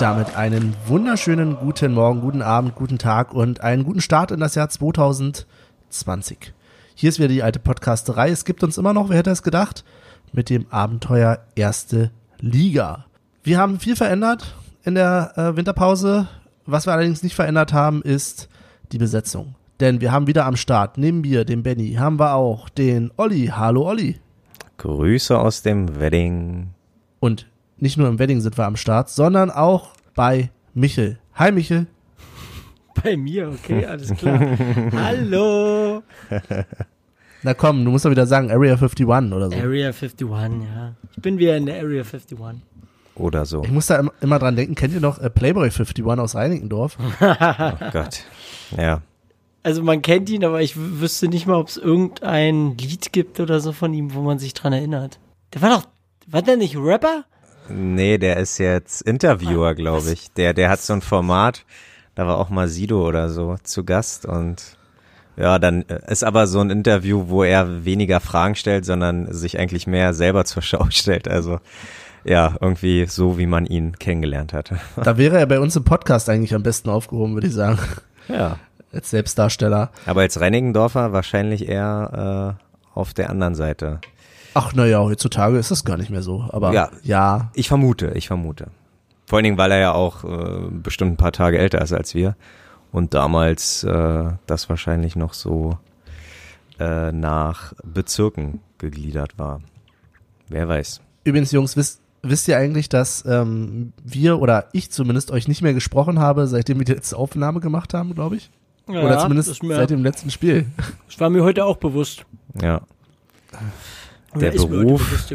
Damit einen wunderschönen guten Morgen, guten Abend, guten Tag und einen guten Start in das Jahr 2020. Hier ist wieder die alte Podcasterei. Es gibt uns immer noch, wer hätte es gedacht, mit dem Abenteuer Erste Liga. Wir haben viel verändert in der äh, Winterpause. Was wir allerdings nicht verändert haben, ist die Besetzung. Denn wir haben wieder am Start, neben mir, dem Benny, haben wir auch den Olli. Hallo Olli. Grüße aus dem Wedding. Und nicht nur im Wedding sind wir am Start, sondern auch bei Michel. Hi Michel. Bei mir, okay, alles klar. Hallo. Na komm, du musst doch wieder sagen Area 51 oder so. Area 51, ja. Ich bin wieder in der Area 51. Oder so. Ich muss da immer dran denken, kennt ihr noch äh, Playboy 51 aus Reinickendorf? oh Gott. Ja. Also man kennt ihn, aber ich wüsste nicht mal, ob es irgendein Lied gibt oder so von ihm, wo man sich dran erinnert. Der war doch, war der nicht Rapper? Nee, der ist jetzt Interviewer, glaube ich. Der, der hat so ein Format, da war auch mal Sido oder so zu Gast und ja, dann äh, ist aber so ein Interview, wo er weniger Fragen stellt, sondern sich eigentlich mehr selber zur Schau stellt. Also ja, irgendwie so, wie man ihn kennengelernt hat. Da wäre er bei uns im Podcast eigentlich am besten aufgehoben, würde ich sagen. Ja. Als Selbstdarsteller. Aber als Reinigendorfer wahrscheinlich eher äh, auf der anderen Seite. Ach, naja, heutzutage ist das gar nicht mehr so. Aber ja, ja. Ich vermute, ich vermute. Vor allen Dingen, weil er ja auch äh, bestimmt ein paar Tage älter ist als wir. Und damals äh, das wahrscheinlich noch so äh, nach Bezirken gegliedert war. Wer weiß. Übrigens, Jungs, wisst, wisst ihr eigentlich, dass ähm, wir oder ich zumindest euch nicht mehr gesprochen habe, seitdem wir die letzte Aufnahme gemacht haben, glaube ich? Ja, oder zumindest seit dem letzten Spiel. Das war mir heute auch bewusst. Ja. Der Beruf,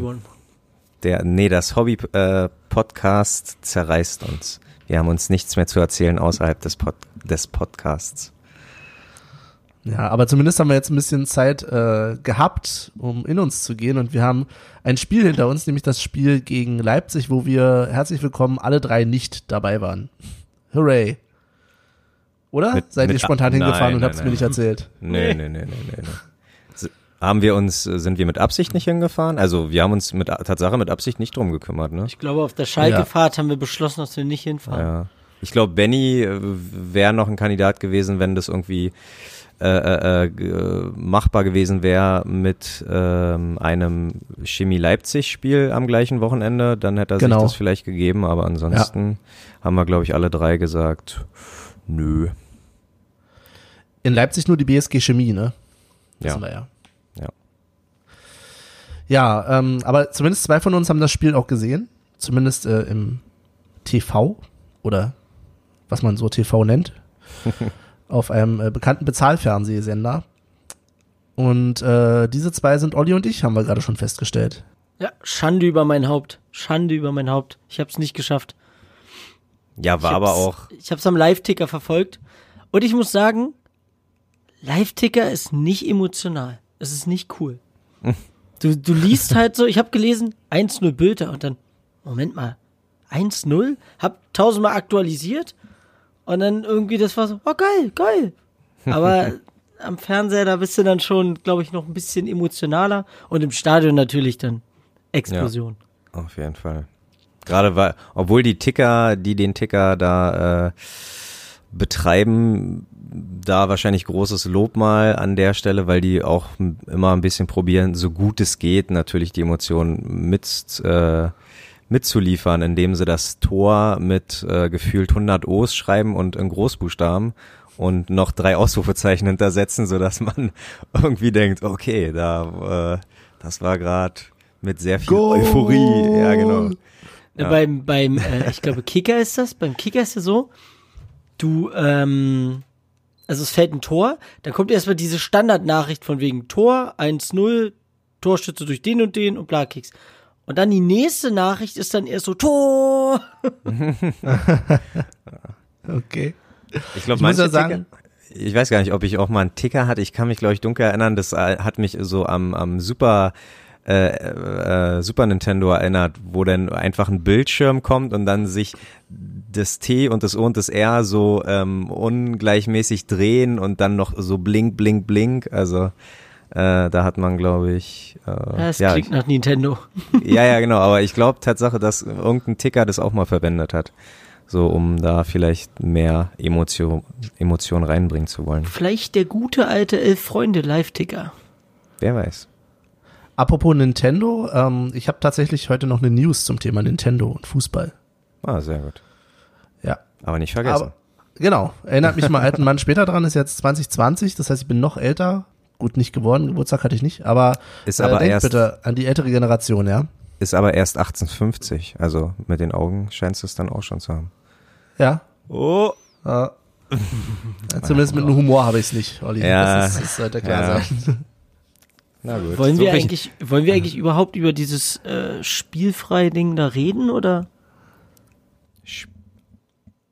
der, nee, das Hobby-Podcast äh, zerreißt uns. Wir haben uns nichts mehr zu erzählen außerhalb des, Pod des Podcasts. Ja, aber zumindest haben wir jetzt ein bisschen Zeit äh, gehabt, um in uns zu gehen. Und wir haben ein Spiel hinter uns, nämlich das Spiel gegen Leipzig, wo wir herzlich willkommen alle drei nicht dabei waren. Hooray. Oder? Mit, Seid mit ihr spontan hingefahren nein, und habt es mir nicht erzählt? Nee, nee, nee, nee, nee. nee. Haben wir uns, sind wir mit Absicht nicht hingefahren? Also wir haben uns mit Tatsache mit Absicht nicht drum gekümmert, ne? Ich glaube, auf der Schalke-Fahrt ja. haben wir beschlossen, dass wir nicht hinfahren. Ja. Ich glaube, Benny äh, wäre noch ein Kandidat gewesen, wenn das irgendwie äh, äh, äh, machbar gewesen wäre mit ähm, einem Chemie Leipzig Spiel am gleichen Wochenende, dann hätte er genau. sich das vielleicht gegeben, aber ansonsten ja. haben wir glaube ich alle drei gesagt, nö. In Leipzig nur die BSG Chemie, ne? Wissen ja. wir. Ja. Ja, ähm, aber zumindest zwei von uns haben das Spiel auch gesehen, zumindest äh, im TV oder was man so TV nennt. auf einem äh, bekannten Bezahlfernsehsender. Und äh, diese zwei sind Olli und ich, haben wir gerade schon festgestellt. Ja, Schande über mein Haupt. Schande über mein Haupt. Ich habe es nicht geschafft. Ja, war aber auch. Ich habe es am Live-Ticker verfolgt. Und ich muss sagen, Live-Ticker ist nicht emotional. Es ist nicht cool. Du, du liest halt so, ich habe gelesen, 1-0 Bilder und dann, Moment mal, 1-0? Hab tausendmal aktualisiert und dann irgendwie, das war so, oh geil, geil. Aber am Fernseher, da bist du dann schon, glaube ich, noch ein bisschen emotionaler. Und im Stadion natürlich dann Explosion. Ja, auf jeden Fall. Gerade weil, obwohl die Ticker, die den Ticker da äh, betreiben, da wahrscheinlich großes Lob mal an der Stelle, weil die auch immer ein bisschen probieren, so gut es geht, natürlich die Emotionen mit äh, mitzuliefern, indem sie das Tor mit äh, gefühlt 100 O's schreiben und in Großbuchstaben und noch drei Ausrufezeichen hintersetzen, so dass man irgendwie denkt, okay, da äh, das war gerade mit sehr viel Goal. Euphorie. Ja, genau. Ja. Beim, beim äh, ich glaube, Kicker ist das. Beim Kicker ist es so, du, ähm, also es fällt ein Tor, dann kommt erstmal diese Standardnachricht von wegen Tor 1-0, Torschütze durch den und den und bla Kicks. Und dann die nächste Nachricht ist dann erst so Tor. okay. Ich glaube, manche sagen, ich weiß gar nicht, ob ich auch mal einen Ticker hatte. Ich kann mich, glaube ich, dunkel erinnern. Das äh, hat mich so am, am Super äh, äh, Super Nintendo erinnert, wo dann einfach ein Bildschirm kommt und dann sich das T und das O und das R so ähm, ungleichmäßig drehen und dann noch so blink, blink, blink. Also äh, da hat man, glaube ich. Äh, das ja, klingt nach Nintendo. ja, ja, genau. Aber ich glaube Tatsache, dass irgendein Ticker das auch mal verwendet hat. so um da vielleicht mehr Emotion, Emotion reinbringen zu wollen. Vielleicht der gute alte Elf-Freunde-Live-Ticker. Wer weiß. Apropos Nintendo, ähm, ich habe tatsächlich heute noch eine News zum Thema Nintendo und Fußball. Ah, sehr gut. Aber nicht vergessen. Aber, genau. Erinnert mich mal alten Mann später dran, ist jetzt 2020, das heißt, ich bin noch älter. Gut, nicht geworden, Geburtstag hatte ich nicht, aber, Ist aber denkt erst- bitte an die ältere Generation, ja? Ist aber erst 1850. Also mit den Augen scheinst du es dann auch schon zu haben. Ja. Oh. Äh, ja, zumindest mit einem Humor habe ich es nicht, Olli. Ja. Das, ist, das sollte klar Ja. sein. Na gut. Wollen So wir eigentlich, wollen wir eigentlich überhaupt über dieses äh, spielfreie Ding da reden oder?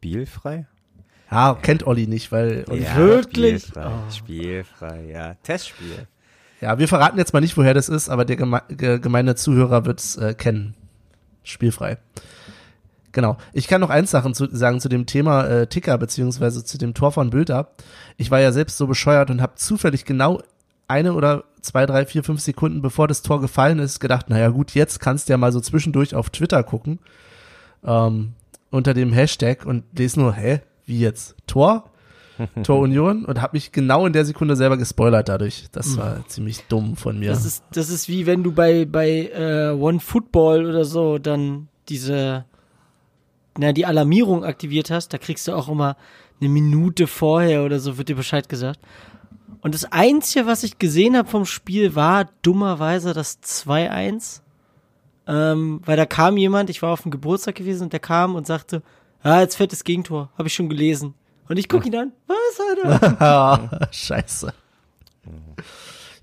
Spielfrei? Ja, kennt Olli nicht, weil Olli Ja, Wirklich? Spielfrei, Spielfrei, ja. Testspiel. Ja, wir verraten jetzt mal nicht, woher das ist, aber der geme ge gemeine Zuhörer wird es äh, kennen. Spielfrei. Genau. Ich kann noch eins Sachen zu, sagen zu dem Thema äh, Ticker, beziehungsweise zu dem Tor von Bülter. Ich war ja selbst so bescheuert und habe zufällig genau eine oder zwei, drei, vier, fünf Sekunden bevor das Tor gefallen ist, gedacht, naja gut, jetzt kannst du ja mal so zwischendurch auf Twitter gucken, ähm, unter dem Hashtag und lese nur, hä, wie jetzt? Tor? Tor Union und habe mich genau in der Sekunde selber gespoilert dadurch. Das war ziemlich dumm von mir. Das ist, das ist wie wenn du bei, bei äh, One Football oder so dann diese, na, die Alarmierung aktiviert hast, da kriegst du auch immer eine Minute vorher oder so, wird dir Bescheid gesagt. Und das Einzige, was ich gesehen habe vom Spiel, war dummerweise das 2-1. Ähm, weil da kam jemand, ich war auf dem Geburtstag gewesen und der kam und sagte, ah, jetzt fällt das Gegentor, habe ich schon gelesen. Und ich gucke ihn an, was, Alter? Scheiße.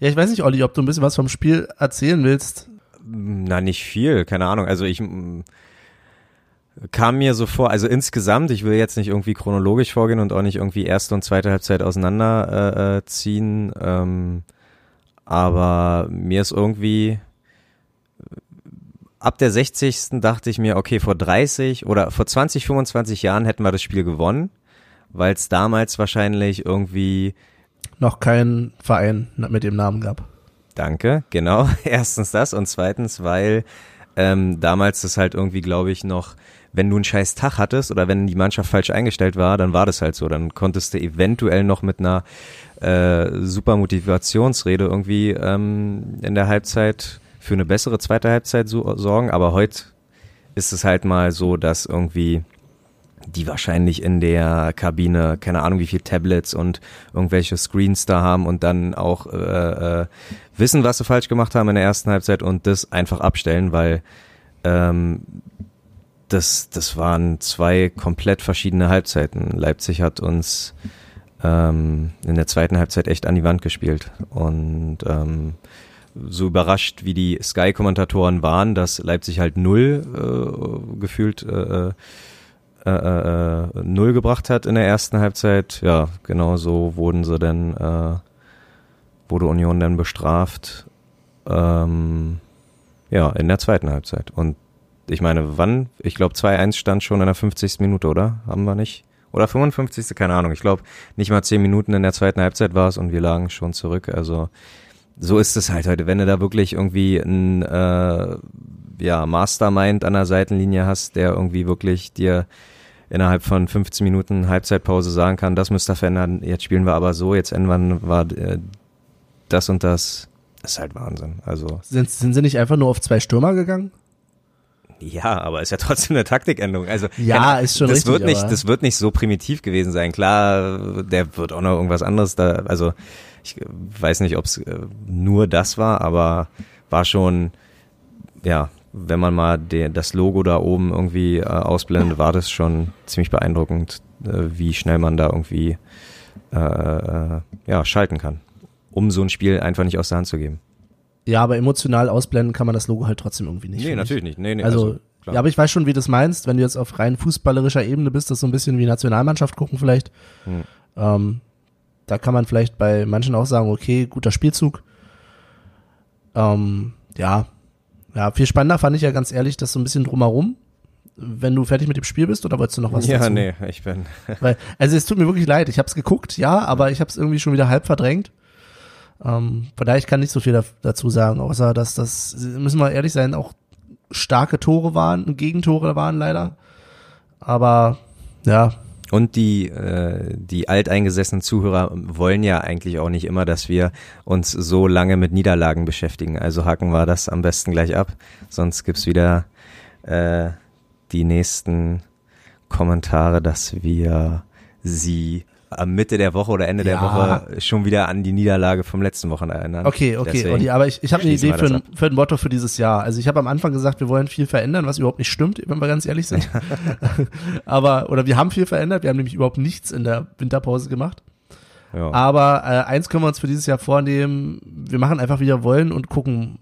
Ja, ich weiß nicht, Olli, ob du ein bisschen was vom Spiel erzählen willst. Na, nicht viel, keine Ahnung. Also ich mm, kam mir so vor, also insgesamt, ich will jetzt nicht irgendwie chronologisch vorgehen und auch nicht irgendwie erste und zweite Halbzeit auseinander äh, äh, ziehen, ähm, aber mir ist irgendwie ab der 60. dachte ich mir, okay, vor 30 oder vor 20, 25 Jahren hätten wir das Spiel gewonnen, weil es damals wahrscheinlich irgendwie Noch kein Verein mit dem Namen gab. Danke, genau. Erstens das und zweitens, weil ähm, damals das halt irgendwie, glaube ich, noch, wenn du einen scheiß Tag hattest oder wenn die Mannschaft falsch eingestellt war, dann war das halt so. Dann konntest du eventuell noch mit einer äh, super Motivationsrede irgendwie ähm, in der Halbzeit für eine bessere zweite Halbzeit so, sorgen. Aber heute ist es halt mal so, dass irgendwie die wahrscheinlich in der Kabine, keine Ahnung, wie viel Tablets und irgendwelche Screens da haben und dann auch äh, äh, wissen, was sie falsch gemacht haben in der ersten Halbzeit und das einfach abstellen, weil ähm, das, das waren zwei komplett verschiedene Halbzeiten. Leipzig hat uns ähm, in der zweiten Halbzeit echt an die Wand gespielt und ähm, so überrascht, wie die Sky-Kommentatoren waren, dass Leipzig halt null äh, gefühlt äh, äh, äh, null gebracht hat in der ersten Halbzeit. Ja, genau so wurden sie dann, äh, wurde Union dann bestraft. Ähm, ja, in der zweiten Halbzeit. Und ich meine, wann? Ich glaube 2-1 stand schon in der 50. Minute, oder? Haben wir nicht? Oder 55. Keine Ahnung. Ich glaube, nicht mal 10 Minuten in der zweiten Halbzeit war es und wir lagen schon zurück. Also so ist es halt heute. Wenn du da wirklich irgendwie ein äh, ja, Mastermind an der Seitenlinie hast, der irgendwie wirklich dir innerhalb von 15 Minuten Halbzeitpause sagen kann, das müsst ihr verändern, jetzt spielen wir aber so, jetzt ändern wir äh, das und das. Das ist halt Wahnsinn. Also Sind, sind sie nicht einfach nur auf zwei Stürmer gegangen? ja, aber ist ja trotzdem eine Taktikänderung. Also Ja, keine- ist schon das richtig, Wird nicht, das wird nicht so primitiv gewesen sein. Klar, der wird auch noch irgendwas anderes da. Also ich weiß nicht, ob es äh, nur das war, aber war schon ja, wenn man mal de, das Logo da oben irgendwie äh, ausblendet, war das schon ziemlich beeindruckend, äh, wie schnell man da irgendwie äh, äh, ja, schalten kann, um so ein Spiel einfach nicht aus der Hand zu geben. Ja, aber emotional ausblenden kann man das Logo halt trotzdem irgendwie nicht. nee, natürlich nicht. Nee, nee, Also, klar. ja, aber ich weiß schon, wie du das meinst, wenn du jetzt auf rein fußballerischer Ebene bist, das so ein bisschen wie Nationalmannschaft gucken vielleicht. Hm. Ähm, da kann man vielleicht bei manchen auch sagen, okay, guter Spielzug. Ähm, ja, ja, viel spannender fand ich ja ganz ehrlich, das so ein bisschen drumherum. Wenn du fertig mit dem Spiel bist, oder wolltest du noch was ja, dazu? nee, ich bin. Weil, also es tut mir wirklich leid. Ich habe es geguckt, ja, aber ich habe es irgendwie schon wieder halb verdrängt. Ähm, von daher ich kann nicht so viel da, dazu sagen, außer dass das müssen wir ehrlich sein, auch starke Tore waren, Gegentore waren leider. Aber ja, Und die, äh, die alteingesessenen Zuhörer wollen ja eigentlich auch nicht immer, dass wir uns so lange mit Niederlagen beschäftigen. Also hacken wir das am besten gleich ab. Sonst gibt's wieder äh, die nächsten Kommentare, dass wir sie am Mitte der Woche oder Ende der Ja. Woche schon wieder an die Niederlage vom letzten Wochen erinnern. Okay, okay, Deswegen- Olli, aber ich, ich habe eine Idee für ein, für ein Motto für dieses Jahr. Also ich habe am Anfang gesagt, wir wollen viel verändern, was überhaupt nicht stimmt, wenn wir ganz ehrlich sind. aber, oder wir haben viel verändert, wir haben nämlich überhaupt nichts in der Winterpause gemacht. Ja. Aber äh, eins können wir uns für dieses Jahr vornehmen, wir machen einfach, wie wir wollen und gucken,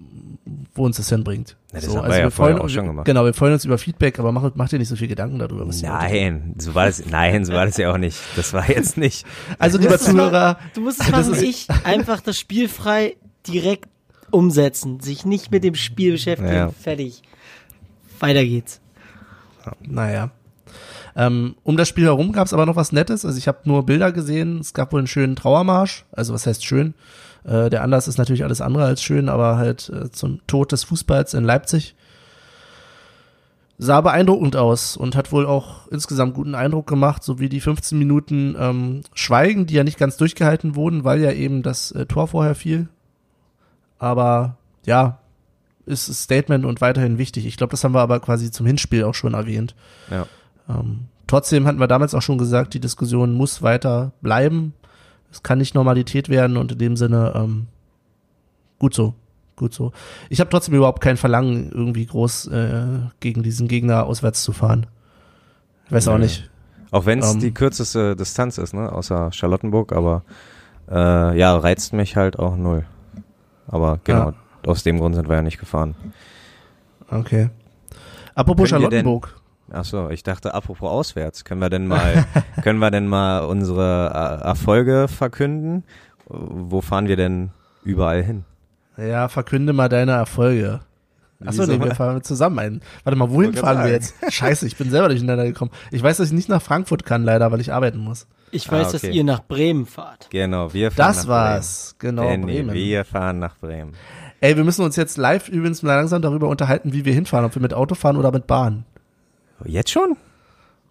wo uns das hinbringt. Na, das haben wir ja vorher auch schon gemacht. Genau, wir freuen uns über Feedback, aber macht, macht ihr nicht so viel Gedanken darüber. Nein, so war das, nein, so war das ja auch nicht. Das war jetzt nicht. Also lieber Zuhörer, Du musst es machen ich, einfach das Spiel frei direkt umsetzen, sich nicht mit dem Spiel beschäftigen, Ja. fertig. Weiter geht's. Naja. Ähm, um das Spiel herum gab es aber noch was Nettes. Also ich habe nur Bilder gesehen. Es gab wohl einen schönen Trauermarsch. Also was heißt schön? Äh, der Anlass ist natürlich alles andere als schön, aber halt äh, zum Tod des Fußballs in Leipzig. Sah beeindruckend aus und hat wohl auch insgesamt guten Eindruck gemacht, so wie die 15 Minuten ähm, Schweigen, die ja nicht ganz durchgehalten wurden, weil ja eben das äh, Tor vorher fiel. Aber ja, ist Statement und weiterhin wichtig. Ich glaube, das haben wir aber quasi zum Hinspiel auch schon erwähnt. Ja. Ähm, trotzdem hatten wir damals auch schon gesagt, die Diskussion muss weiter bleiben. Es kann nicht Normalität werden und in dem Sinne ähm, gut so, gut so. Ich habe trotzdem überhaupt kein Verlangen, irgendwie groß äh, gegen diesen Gegner auswärts zu fahren. Ich weiß auch nicht. Auch wenn es Ähm. die kürzeste Distanz ist, ne, außer Charlottenburg, aber äh, ja, reizt mich halt auch null. Aber genau, aus dem Grund sind wir ja nicht gefahren. Okay. Apropos Charlottenburg. Ach so, ich dachte, apropos auswärts, können wir denn mal, können wir denn mal unsere äh, Erfolge verkünden? Wo fahren wir denn überall hin? Ja, verkünde mal deine Erfolge. Achso, nee, wir fahren zusammen ein. Warte mal, wohin fahren wir sagen. jetzt? Scheiße, ich bin selber durcheinander gekommen. Ich weiß, dass ich nicht nach Frankfurt kann, leider, weil ich arbeiten muss. Ich Ah, weiß, dass okay. ihr nach Bremen fahrt. Genau, wir fahren Das nach war's. Genau, Bremen. Danny, Bremen. wir fahren nach Bremen. Ey, wir müssen uns jetzt live übrigens mal langsam darüber unterhalten, wie wir hinfahren, ob wir mit Auto fahren oder mit Bahn. Jetzt schon?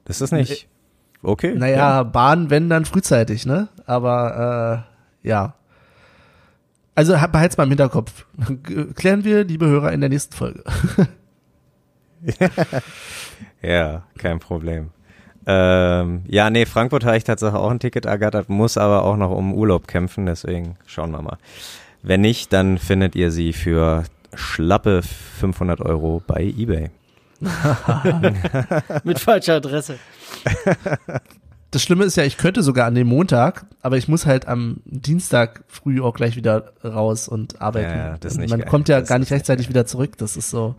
Das ist nicht okay. Naja, Bahn, wenn dann frühzeitig, ne? Aber äh, ja. Also behalt's mal im Hinterkopf. Klären wir, liebe Hörer, in der nächsten Folge. Ja, kein Problem. Ähm, ja, nee, Frankfurt habe ich tatsächlich auch ein Ticket ergattert, muss aber auch noch um Urlaub kämpfen, deswegen schauen wir mal. Wenn nicht, dann findet ihr sie für schlappe 500 Euro bei eBay. Mit falscher Adresse. Das Schlimme ist ja, ich könnte sogar an dem Montag, aber ich muss halt am Dienstag früh auch gleich wieder raus und arbeiten. Ja, ja, das ist nicht Man geil. kommt ja Das gar nicht rechtzeitig geil. wieder zurück. Das ist so.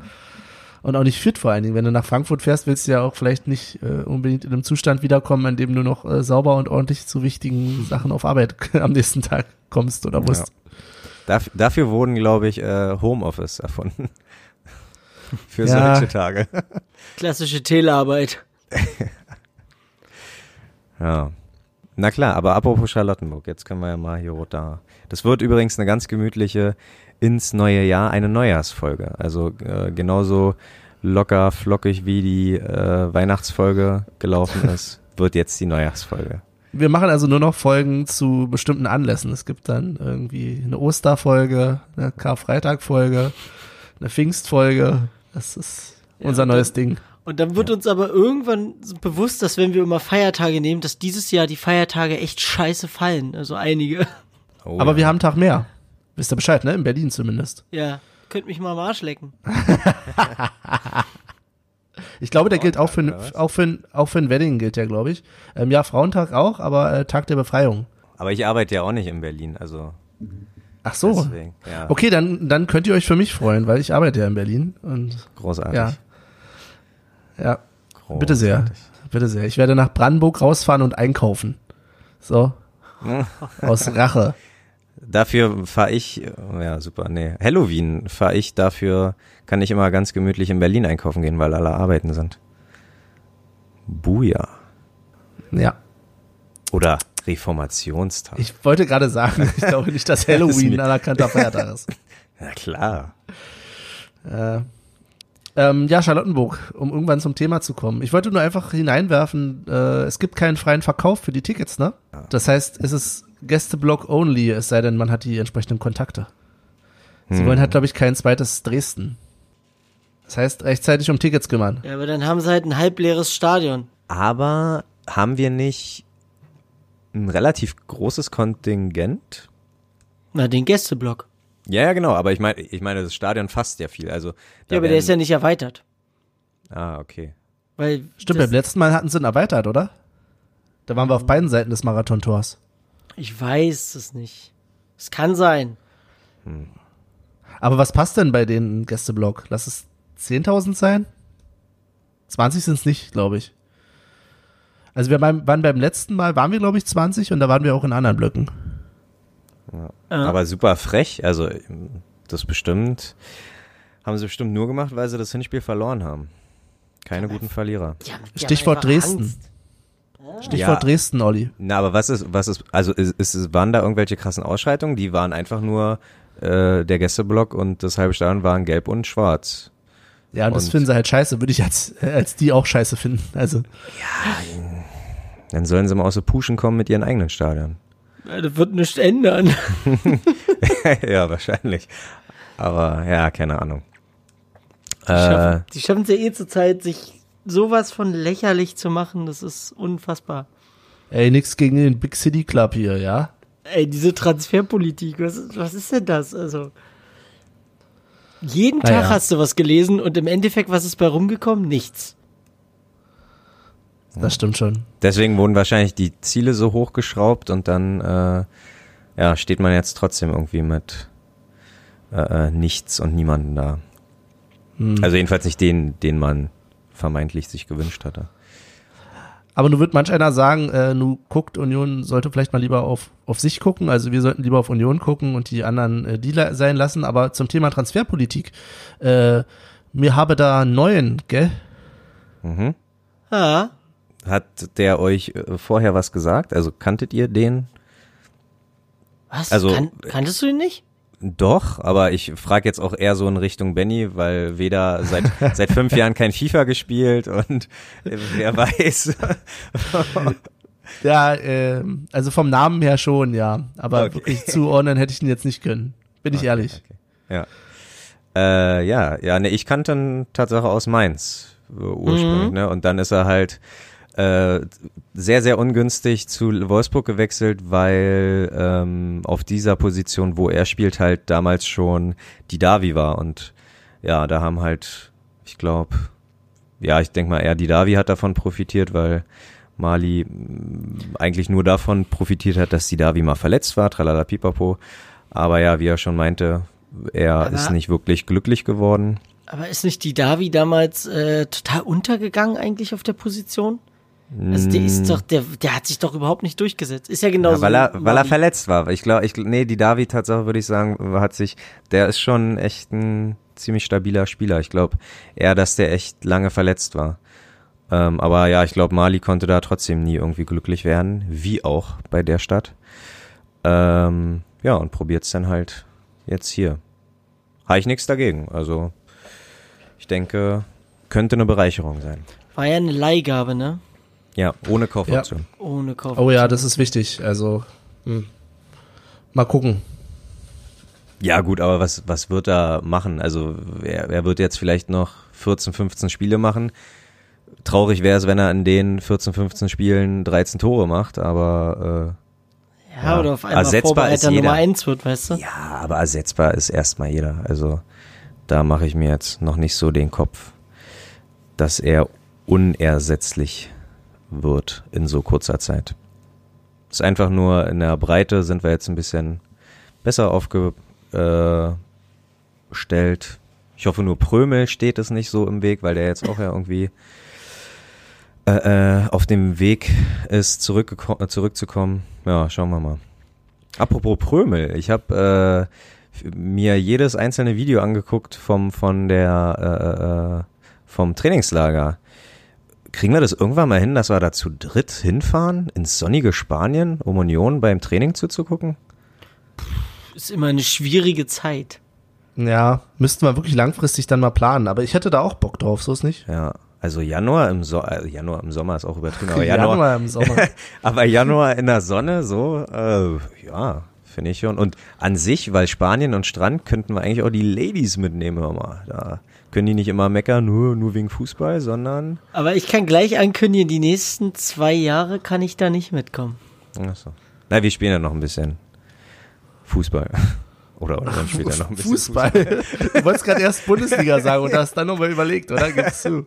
Und auch nicht fit vor allen Dingen. Wenn du nach Frankfurt fährst, willst du ja auch vielleicht nicht äh, unbedingt in einem Zustand wiederkommen, in dem du noch äh, sauber und ordentlich zu wichtigen Sachen auf Arbeit am nächsten Tag kommst oder musst. Daf dafür wurden, glaube ich, äh, Homeoffice erfunden. Für Ja. solche Tage. Klassische Telearbeit. Ja. Na klar, aber apropos Charlottenburg, jetzt können wir ja mal hier runter. Das wird übrigens eine ganz gemütliche ins neue Jahr, eine Neujahrsfolge. Also äh, genauso locker, flockig wie die äh, Weihnachtsfolge gelaufen ist, wird jetzt die Neujahrsfolge. Wir machen also nur noch Folgen zu bestimmten Anlässen. Es gibt dann irgendwie eine Osterfolge, eine Karfreitagfolge, eine Pfingstfolge. Das ist Ja, unser und neues Ding. Und dann wird uns aber irgendwann bewusst, dass wenn wir immer Feiertage nehmen, dass dieses Jahr die Feiertage echt scheiße fallen. Also einige. Oh, Aber ja. wir haben einen Tag mehr. Wisst ihr Bescheid, ne? In Berlin zumindest. Ja, könnt mich mal am Arsch lecken. Ich glaube, der gilt auch für, was? auch für, ein- auch für ein Wedding gilt der, glaube ich. Ähm, ja, Frauentag auch, aber äh, Tag der Befreiung. Aber ich arbeite ja auch nicht in Berlin, also Ach so. deswegen. Ja, Okay, dann, dann könnt ihr euch für mich freuen, weil ich arbeite ja in Berlin. Und großartig. ja. Ja, großartig. bitte sehr. Bitte sehr. Ich werde nach Brandenburg rausfahren und einkaufen. So. Aus Rache. Dafür fahre ich, ja super, nee, Halloween fahre ich dafür, kann ich immer ganz gemütlich in Berlin einkaufen gehen, weil alle arbeiten sind. Buja. Ja. Oder Reformationstag. Ich wollte gerade sagen, ich glaube nicht, dass Halloween ein anerkannter Feiertag ist. Na klar. Äh, Ähm, ja, Charlottenburg, um irgendwann zum Thema zu kommen. Ich wollte nur einfach hineinwerfen, äh, es gibt keinen freien Verkauf für die Tickets, ne? Das heißt, es ist Gästeblock only, es sei denn, man hat die entsprechenden Kontakte. Sie Hm. wollen halt, glaube ich, kein zweites Dresden. Das heißt, rechtzeitig um Tickets kümmern. Ja, aber dann haben sie halt ein halbleeres Stadion. Aber haben wir nicht ein relativ großes Kontingent? Na, den Gästeblock. Ja, ja, genau, aber ich meine, ich meine, das Stadion fasst ja viel. Also, Ja, aber der ist ja nicht erweitert. Ah, okay. Weil Stimmt, beim letzten Mal hatten sie ihn erweitert, oder? Da waren wir auf beiden Seiten des Marathontors. ich weiß es nicht. Es kann sein. Aber was passt denn bei den Gästeblock? Lass es 10.000 sein? 20 sind es nicht, glaube ich. Also wir waren waren beim letzten Mal, waren wir glaube ich 20 und da waren wir auch in anderen Blöcken. Aber super frech, also das bestimmt, haben sie bestimmt nur gemacht, weil sie das Hinspiel verloren haben. Keine guten Verlierer. Haben Stichwort Dresden. Angst. Stichwort Ja. Dresden, Olli. Na, aber was ist, was ist, also ist, ist, waren da irgendwelche krassen Ausschreitungen? Die waren einfach nur äh, der Gästeblock und das halbe Stadion waren gelb und schwarz. Ja, und das Und- finden sie halt scheiße, würde ich als, als die auch scheiße finden. Also, Dann sollen sie mal aus der Puschen kommen mit ihren eigenen Stadien. Ja, Das wird nichts ändern. ja, wahrscheinlich. Aber ja, keine Ahnung. Die Äh, schaffen- Die schaffen es ja eh zur Zeit, sich sowas von lächerlich zu machen. Das ist unfassbar. ey, nix gegen den Big City Club hier, ja? Ey, diese Transferpolitik, was, ist- was ist denn das? Also, jeden. Tag hast du was gelesen und im Endeffekt, was ist bei rumgekommen? Nichts. Das stimmt schon. deswegen wurden wahrscheinlich die Ziele so hochgeschraubt und dann äh, ja, steht man jetzt trotzdem irgendwie mit äh, äh, nichts und niemanden da. Also jedenfalls nicht den, den man vermeintlich sich gewünscht hatte. Aber nur wird manch einer sagen, äh, nu guckt, Union sollte vielleicht mal lieber auf, auf sich gucken. Also wir sollten lieber auf Union gucken und die anderen äh, Dealer sein lassen. Aber zum Thema Transferpolitik, äh, mir habe da einen neuen, gell? Mhm. Ah, Hat der euch äh, vorher was gesagt? Also kanntet ihr den? was? Also- kan kanntest du ihn nicht? Doch, aber ich frage jetzt auch eher so in Richtung Benny, weil weder seit seit fünf Jahren kein FIFA gespielt und äh, wer weiß. Ja, äh, also vom Namen her schon, ja. Aber Okay. wirklich zuordnen hätte ich ihn jetzt nicht können. Bin ich ehrlich. Ja. Äh, ja, ja, ne, ich kannte ihn Tatsache aus Mainz äh, ursprünglich, ne? Und dann ist er halt äh, sehr, sehr ungünstig zu Wolfsburg gewechselt, weil ähm, auf dieser Position, wo er spielt, halt damals schon die Davi war. Und ja, da haben halt, ich glaube, ja, ich denke mal eher die Davi hat davon profitiert, weil Mali mh, eigentlich nur davon profitiert hat, dass die Davi mal verletzt war, tralala pipapo. Aber ja, wie er schon meinte, er Aber- ist nicht wirklich glücklich geworden. Aber ist nicht die Davi damals äh, total untergegangen eigentlich auf der Position? Also der ist doch, der, der hat sich doch überhaupt nicht durchgesetzt. Ist ja genau Ja, weil er, weil er verletzt war. Ich glaube, ich, nee, die Davi Tatsache würde ich sagen, hat sich, der ist schon echt ein ziemlich stabiler Spieler. Ich glaube eher, dass der echt lange verletzt war. Ähm, aber ja, ich glaube, Mali konnte da trotzdem nie irgendwie glücklich werden, wie auch bei der Stadt. Ähm, ja, und probiert's dann halt jetzt hier. Habe ich nichts dagegen. Also, ich denke, könnte eine Bereicherung sein. War ja eine Leihgabe, ne? Ja, ohne Kaufoption. Ohne Kauf. Oh ja, das ist wichtig. Also, hm. mal gucken. Ja, gut, aber was, was wird er machen? Also, er, er wird jetzt vielleicht noch 14, 15 Spiele machen. Traurig wäre es, wenn er in den 14, 15 Spielen 13 Tore macht, aber ja, ja. oder auf einmal Ersetzbar ist Vorbereiter jeder. Nummer eins wird, weißt du? äh, ja, aber ersetzbar ist erstmal jeder. Also, da mache ich mir jetzt noch nicht so den Kopf, dass er unersetzlich wird in so kurzer Zeit. Ist einfach nur in der Breite sind wir jetzt ein bisschen besser aufgestellt. Ich hoffe nur Prömel steht es nicht so im Weg, weil der jetzt auch ja irgendwie äh, äh, auf dem Weg ist, äh, zurückzukommen. Ja, schauen wir mal. Apropos Prömel, ich habe äh, mir jedes einzelne Video angeguckt vom von der äh, äh, vom Trainingslager. Kriegen wir das irgendwann mal hin, dass wir da zu dritt hinfahren ins sonnige Spanien, um Union beim Training zuzugucken? Ist immer eine schwierige Zeit. Ja, müssten wir wirklich langfristig dann mal planen. Aber ich hätte da auch Bock drauf, so ist nicht. Ja, also Januar im so äh, Januar im Sommer ist auch übertrieben, aber Januar Januar, im Sommer. aber Januar in der Sonne, so, äh, ja, finde ich schon. Und an sich, weil Spanien und Strand, könnten wir eigentlich auch die Ladies mitnehmen, hör mal. Da können die nicht immer meckern, nur, nur wegen Fußball, sondern. Aber ich kann gleich ankündigen, die nächsten zwei Jahre kann ich da nicht mitkommen. Achso. Na, wir spielen ja noch ein bisschen Fußball. Oder, oder dann später noch ein bisschen Fußball. du wolltest gerade erst Bundesliga sagen und hast dann nochmal überlegt, oder? Gibst du?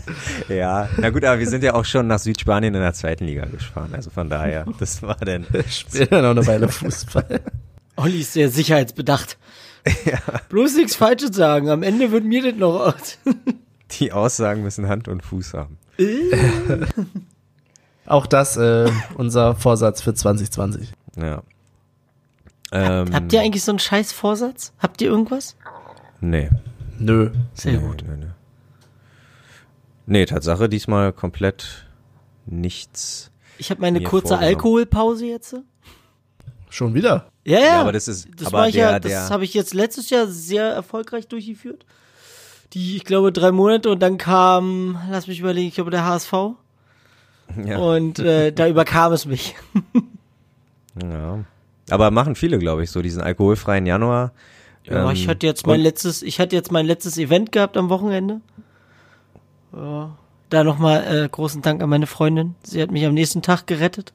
Ja, na gut, aber wir sind ja auch schon nach Südspanien in der zweiten Liga gefahren. Also von daher, das war denn. Ich spiele ja noch eine Weile Fußball. Olli ist sehr sicherheitsbedacht. Bloß nichts Falsches sagen. Am Ende wird mir das noch aus. Die Aussagen müssen Hand und Fuß haben. Auch das äh, unser Vorsatz für 2020. Ja. Ähm, Habt ihr eigentlich so einen scheiß Vorsatz? Habt ihr irgendwas? Nee. Nö. Sehr gut. Nee, nee. Nee, Tatsache diesmal komplett nichts. Ich habe meine kurze. Alkoholpause jetzt. Schon wieder. Ja, ja. Ja, aber das ist- das aber der- ja, das habe ich jetzt letztes Jahr sehr erfolgreich durchgeführt. Die, ich glaube, drei Monate und dann kam, lass mich überlegen, ich glaube, der HSV. Ja. Und äh, da überkam es mich. ja. Aber machen viele, glaube ich, so diesen alkoholfreien Januar. Ja, Ähm, ich hatte jetzt mein letztes, ich hatte jetzt mein letztes Event gehabt am Wochenende. Ja, da nochmal äh, großen Dank an meine Freundin. Sie hat mich am nächsten Tag gerettet.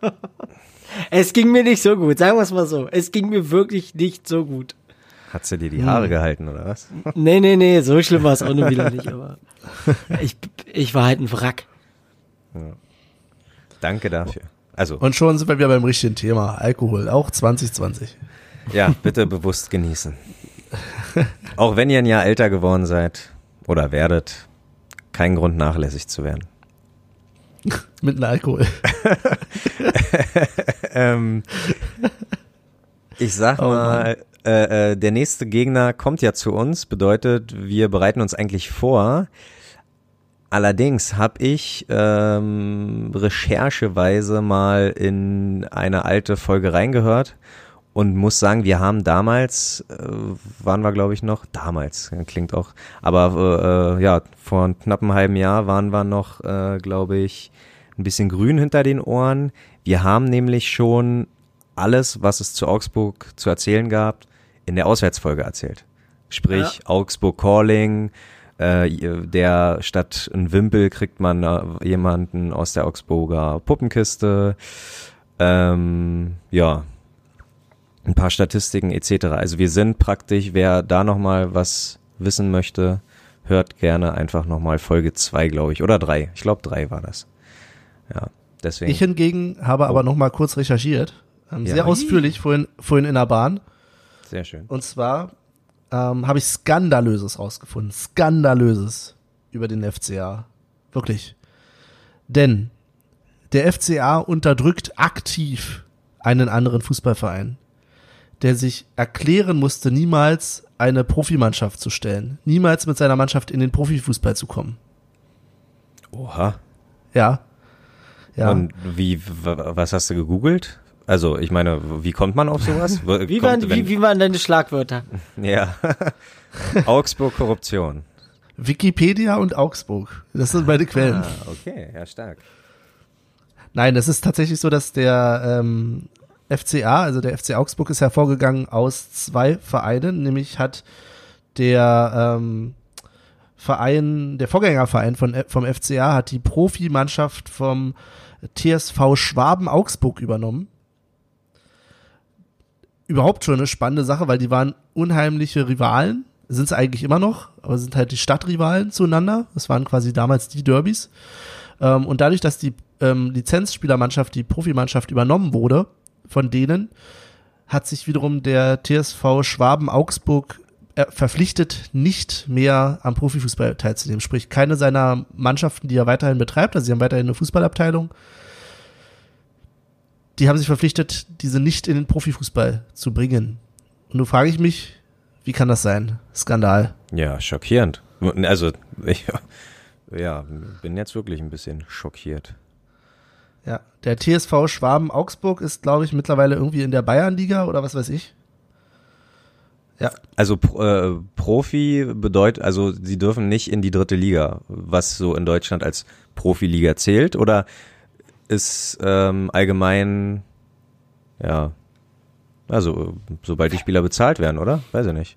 es ging mir nicht so gut, sagen wir es mal so. Es ging mir wirklich nicht so gut. Hat sie dir Hm. die Haare gehalten, oder was? Nee, nee, nee, so schlimm war es auch nur wieder nicht, aber ich, ich war halt ein Wrack. Danke dafür. Also, Und schon sind wir wieder beim richtigen Thema. Alkohol, auch 2020. ja, bitte bewusst genießen. Auch wenn ihr ein Jahr älter geworden seid oder werdet, kein Grund nachlässig zu werden. Mit einem Alkohol. Ähm, ich sag Oh mal, äh, äh, der nächste Gegner kommt ja zu uns, bedeutet, wir bereiten uns eigentlich vor. Allerdings habe ich ähm, rechercheweise mal in eine alte Folge reingehört und muss sagen, wir haben damals, äh, waren wir glaube ich noch, damals, klingt auch, aber äh, ja, vor einem knappen halben Jahr waren wir noch, äh, glaube ich, ein bisschen grün hinter den Ohren. Wir haben nämlich schon alles, was es zu Augsburg zu erzählen gab, in der Auswärtsfolge erzählt. Sprich, Augsburg Calling, äh, der statt ein Wimpel kriegt man äh, jemanden aus der Augsburger Puppenkiste. Ähm, ja, ein paar Statistiken etc. Also wir sind praktisch, wer da nochmal was wissen möchte, hört gerne einfach nochmal Folge zwei, glaube ich, oder drei. Ich glaube drei war das. Ja, deswegen. Ich hingegen habe aber noch mal kurz recherchiert. Ähm, Ja. Sehr ausführlich, vorhin, vorhin in der Bahn. Sehr schön. Und zwar ähm, habe ich Skandalöses rausgefunden. Skandalöses über den FCA. Wirklich. Denn der FCA unterdrückt aktiv einen anderen Fußballverein, der sich erklären musste, niemals eine Profimannschaft zu stellen. Niemals mit seiner Mannschaft in den Profifußball zu kommen. Oha. Ja. Ja. Und wie, was hast du gegoogelt? Also, ich meine, wie kommt man auf sowas? Wie, Kommt, waren, wie, wenn- wie waren deine Schlagwörter? Ja. Augsburg Korruption. Wikipedia und Augsburg. Das sind meine Quellen. Ah, okay, ja, stark. Nein, es ist tatsächlich so, dass der ähm, FCA, also der FC Augsburg, ist hervorgegangen aus zwei Vereinen. Nämlich hat der ähm, Verein, der Vorgängerverein von, vom FCA hat die Profimannschaft vom TSV Schwaben Augsburg übernommen. Überhaupt schon eine spannende Sache, weil die waren unheimliche Rivalen. Sind es eigentlich immer noch, aber sind halt die Stadtrivalen zueinander. Das waren quasi damals die Derbys. Ähm, und dadurch, dass die ähm, Lizenzspielermannschaft, die Profimannschaft übernommen wurde von denen, hat sich wiederum der TSV Schwaben Augsburg äh, verpflichtet, nicht mehr am Profifußball teilzunehmen. Sprich, keine seiner Mannschaften, die er weiterhin betreibt, also sie haben weiterhin eine Fußballabteilung, die haben sich verpflichtet, diese nicht in den Profifußball zu bringen. Und nun frage ich mich, wie kann das sein? Skandal. Ja, schockierend. Also, ich ja, bin jetzt wirklich ein bisschen schockiert. Ja, der TSV Schwaben Augsburg ist, glaube ich, mittlerweile irgendwie in der Bayernliga oder was weiß ich. Ja. Also äh, Profi bedeutet, also sie dürfen nicht in die dritte Liga, was so in Deutschland als Profiliga zählt, oder ist ähm, allgemein, ja, also sobald die Spieler bezahlt werden, oder? Weiß ich nicht.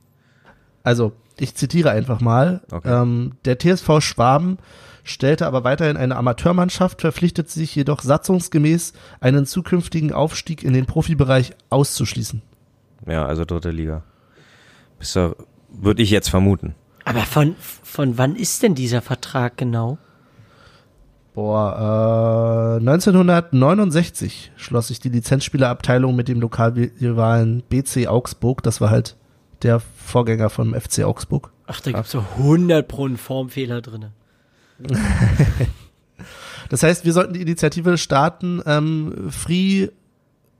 Also, ich zitiere einfach mal. Okay. Ähm, der TSV Schwaben stellte aber weiterhin eine Amateurmannschaft, verpflichtet sich jedoch satzungsgemäß, einen zukünftigen Aufstieg in den Profibereich auszuschließen. Ja, also dritte Liga. Würde ich jetzt vermuten. Aber von, von wann ist denn dieser Vertrag genau? Boah, äh, 1969 schloss sich die Lizenzspielerabteilung mit dem Lokalrivalen BC Augsburg. Das war halt der Vorgänger vom FC Augsburg. Ach, da gibt's so 100 pro einen Formfehler drinne. Das heißt, wir sollten die Initiative starten, ähm, Free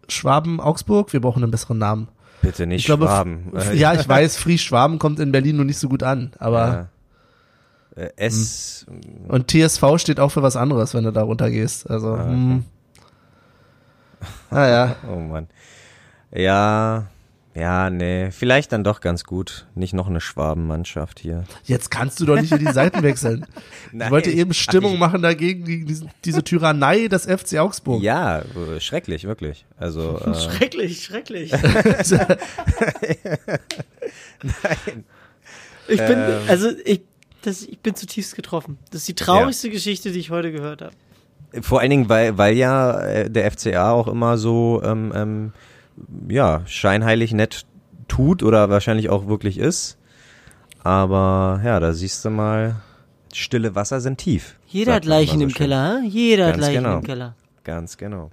Schwaben Augsburg. Wir brauchen einen besseren Namen. Bitte nicht Ich glaube, Schwaben. Ja, ich weiß, Free Schwaben kommt in Berlin nur nicht so gut an, aber Ja. Äh, S. und TSV steht auch für was anderes, wenn du da runtergehst. Also, Ah, okay. hm. naja. Oh Mann. Ja, ja, nee. Vielleicht dann doch ganz gut. Nicht noch eine Schwabenmannschaft hier. Jetzt kannst du doch nicht in die Seiten wechseln. Ich Nein, wollte eben Stimmung ich- machen dagegen, gegen diese, diese Tyrannei des FC Augsburg. Ja, äh, schrecklich, wirklich. Also, äh, Schrecklich, schrecklich. Ich bin, Ähm. also ich, das, ich bin zutiefst getroffen. Das ist die traurigste Geschichte, die ich heute gehört habe. vor allen Dingen, weil, weil ja äh, der FCA auch immer so, ähm, ähm, ja, scheinheilig nett tut oder wahrscheinlich auch wirklich ist. Aber ja, da siehst du mal, stille Wasser sind tief. Jeder hat Leichen so im schön. Keller, hä? Jeder hat Ganz Leichen genau. im Keller. Ganz genau.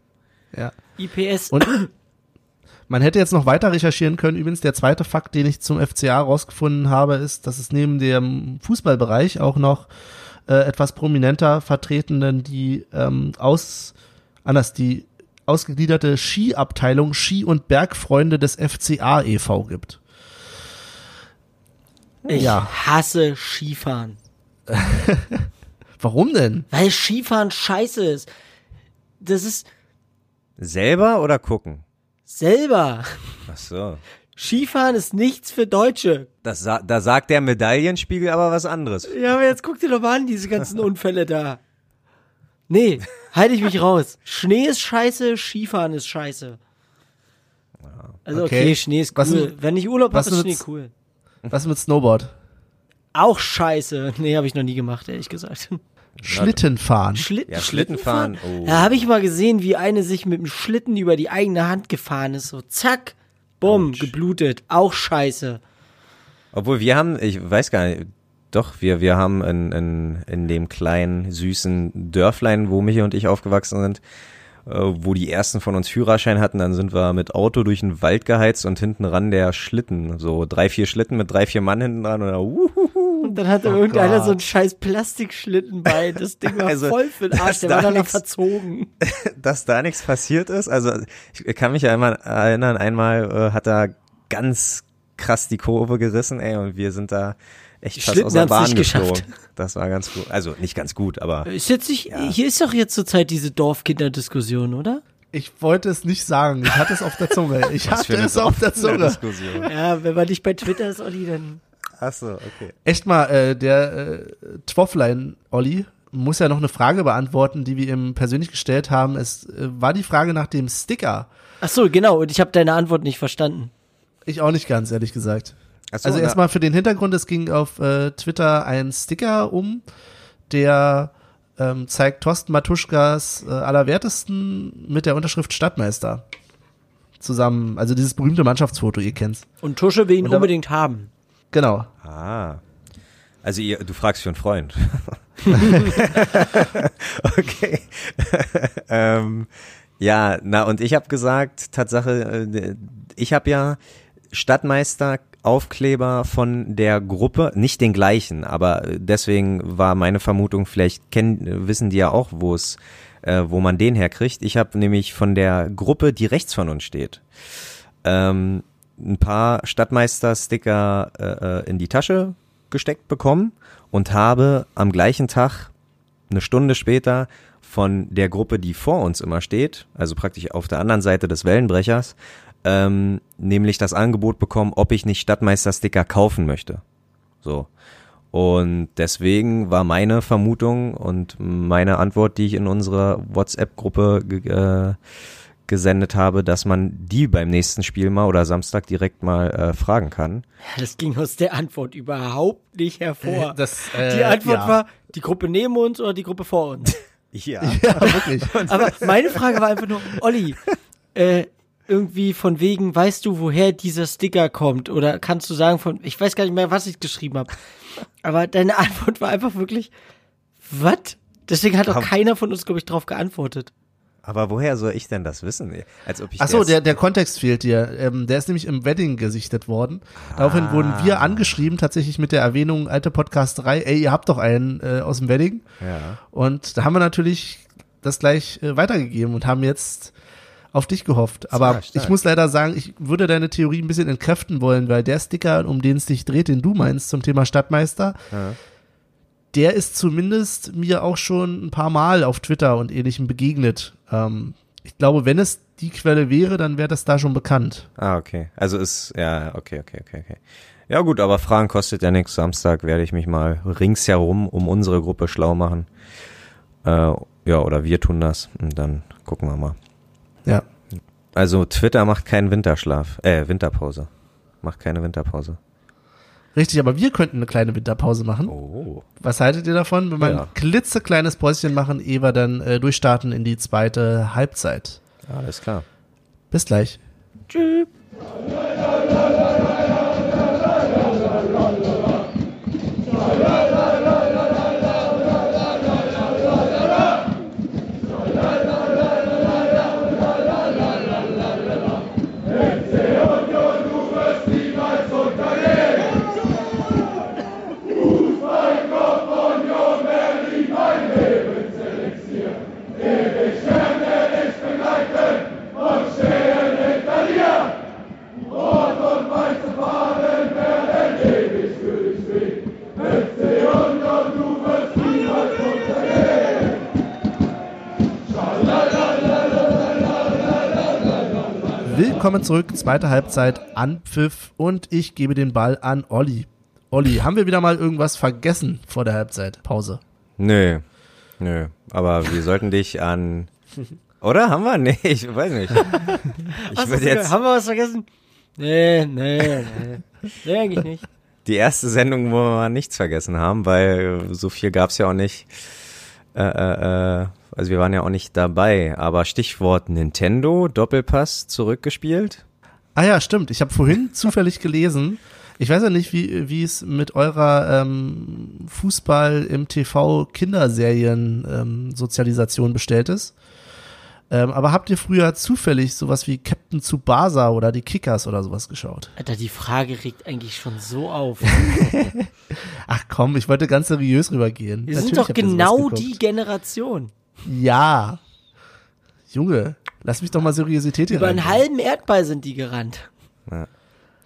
Ja. IPS. Und man hätte jetzt noch weiter recherchieren können. Übrigens, der zweite Fakt, den ich zum FCA rausgefunden habe, ist, dass es neben dem Fußballbereich auch noch äh, etwas prominenter vertretenen die ähm, aus anders die ausgegliederte Skiabteilung Ski- und Bergfreunde des FCA e.V. gibt. ich ja. hasse Skifahren. Warum denn? Weil Skifahren scheiße ist. Das ist Selber oder gucken? selber. Ach so. Skifahren ist nichts für Deutsche. Das sa da sagt der Medaillenspiegel aber was anderes. Ja, aber jetzt guck dir doch mal an, diese ganzen Unfälle da. Nee, halte ich mich raus. Schnee ist scheiße, Skifahren ist scheiße. Also okay, Okay. Schnee ist Was cool. mit- Wenn ich Urlaub habe, ist Schnee mit- cool. Was mit Snowboard? Auch scheiße. Nee, habe ich noch nie gemacht, ehrlich gesagt. Schlittenfahren. Schlitt, Ja, Schlittenfahren, oh. Da habe ich mal gesehen, wie eine sich mit dem Schlitten über die eigene Hand gefahren ist. So zack, bumm, geblutet. Auch scheiße. Obwohl wir haben, ich weiß gar nicht, doch, wir, wir haben in, in, in dem kleinen, süßen Dörflein, wo Michi und ich aufgewachsen sind, äh, wo die ersten von uns Führerschein hatten, dann sind wir mit Auto durch den Wald geheizt und hinten ran der Schlitten, so drei, vier Schlitten mit drei, vier Mann hinten dran und dann, uhuhu, Und dann hatte Oh irgendeiner Gott. so einen scheiß Plastikschlitten bei. Das Ding war Also, voll für den Arsch. Der war da nix- verzogen. dass da nichts passiert ist. Also ich kann mich ja einmal erinnern, einmal äh, hat er ganz krass die Kurve gerissen, ey, und wir sind da echt fast aus der Bahn geschafft. Das war ganz gut. Also nicht ganz gut, aber Ist jetzt nicht, hier ist doch jetzt zurzeit diese Dorfkinderdiskussion, oder? Ich wollte es nicht sagen. Ich hatte es auf der Zunge. Ich was hatte es auf der Zunge. Diskussion. Ja, wenn man nicht bei Twitter ist, Olli, dann. Ach so, okay. Echt mal, äh, der äh, Twofflein, Olli, muss ja noch eine Frage beantworten, die wir ihm persönlich gestellt haben. Es äh, war die Frage nach dem Sticker. Ach so, genau. Und ich habe deine Antwort nicht verstanden. Ich auch nicht ganz, ehrlich gesagt. So, also erstmal für den Hintergrund, es ging auf äh, Twitter ein Sticker um, der ähm, zeigt Thorsten Matuschkas äh, Allerwertesten mit der Unterschrift Stadtmeister. Zusammen, also dieses berühmte Mannschaftsfoto, ihr kennt's. Und Tusche will ihn Und da- unbedingt haben. Genau. Ah. Also ihr, du fragst für einen Freund. okay. ähm, ja, na und ich habe gesagt, Tatsache, äh, ich habe ja Stadtmeister Aufkleber von der Gruppe, nicht den gleichen, aber deswegen war meine Vermutung, vielleicht kennen, wissen die ja auch, wo es, äh, wo man den herkriegt. Ich habe nämlich von der Gruppe, die rechts von uns steht, ähm, ein paar Stadtmeister-Sticker äh, äh, in die Tasche gesteckt bekommen und habe am gleichen Tag, eine Stunde später, von der Gruppe, die vor uns immer steht, also praktisch auf der anderen Seite des Wellenbrechers, ähm, nämlich das Angebot bekommen, ob ich nicht Stadtmeister-Sticker kaufen möchte. So. Und deswegen war meine Vermutung und meine Antwort, die ich in unserer WhatsApp-Gruppe äh, gesendet habe, dass man die beim nächsten Spiel mal oder Samstag direkt mal äh, fragen kann. Das ging aus der Antwort überhaupt nicht hervor. Das, äh, die Antwort ja. war, die Gruppe neben uns oder die Gruppe vor uns. Ja. Ja, wirklich. Aber meine Frage war einfach nur, Olli, äh, irgendwie von wegen, weißt du, woher dieser Sticker kommt? Oder kannst du sagen von, ich weiß gar nicht mehr, was ich geschrieben habe. Aber deine Antwort war einfach wirklich, was? Deswegen hat auch Aber- keiner von uns, glaube ich, drauf geantwortet. Aber woher soll ich denn das wissen? Als ob ich Ach so, das- der, der Kontext fehlt dir. Ähm, der ist nämlich im Wedding gesichtet worden. Daraufhin Ah. wurden wir angeschrieben, tatsächlich mit der Erwähnung alte Podcasterei, ey, ihr habt doch einen äh, aus dem Wedding. Ja. Und da haben wir natürlich das gleich äh, weitergegeben und haben jetzt auf dich gehofft. Aber Stark, stark. ich muss leider sagen, ich würde deine Theorie ein bisschen entkräften wollen, weil der Sticker, um den es dich dreht, den du meinst zum Thema Stadtmeister, Ja. der ist zumindest mir auch schon ein paar Mal auf Twitter und ähnlichem begegnet. Ähm, ich glaube, wenn es die Quelle wäre, dann wäre das da schon bekannt. Ah, okay. Also ist, ja, okay, okay, okay, okay. Ja gut, aber Fragen kostet ja nichts. Samstag werde ich mich mal ringsherum um unsere Gruppe schlau machen. Äh, ja, oder wir tun das und dann gucken wir mal. Ja. Also Twitter macht keinen Winterschlaf, äh, Winterpause. Macht keine Winterpause. Richtig, aber wir könnten eine kleine Winterpause machen. Oh. Was haltet ihr davon, wenn wir Ja. ein klitzekleines Päuschen machen, ehe wir dann äh, durchstarten in die zweite Halbzeit? Alles klar. Bis gleich. Tschüss. Willkommen zurück, zweite Halbzeit, Anpfiff und ich gebe den Ball an Olli. Olli, haben wir wieder mal irgendwas vergessen vor der Halbzeitpause? Nö. Nö. Aber wir sollten dich an. Oder? Haben wir? Nee, ich weiß nicht. Ich würde jetzt Haben wir was vergessen? Nee, nee, nee. Nee, eigentlich nicht. die erste Sendung, wo wir mal nichts vergessen haben, weil so viel gab's ja auch nicht. Äh, äh, äh, also wir waren ja auch nicht dabei. Aber Stichwort Nintendo, Doppelpass zurückgespielt. Ah ja, stimmt. Ich habe vorhin zufällig gelesen. Ich weiß ja nicht, wie, wie es mit eurer ähm, Fußball im TV Kinderserien ähm, Sozialisation bestellt ist. Ähm, aber habt ihr früher zufällig sowas wie Captain Tsubasa oder die Kickers oder sowas geschaut? Alter, die Frage regt eigentlich schon so auf. Ach komm, ich wollte ganz seriös rübergehen. Wir sind Natürlich doch ihr sowas genau die Generation. Ja. Junge, lass mich doch mal Seriosität hier Über einen halben Erdball sind die gerannt.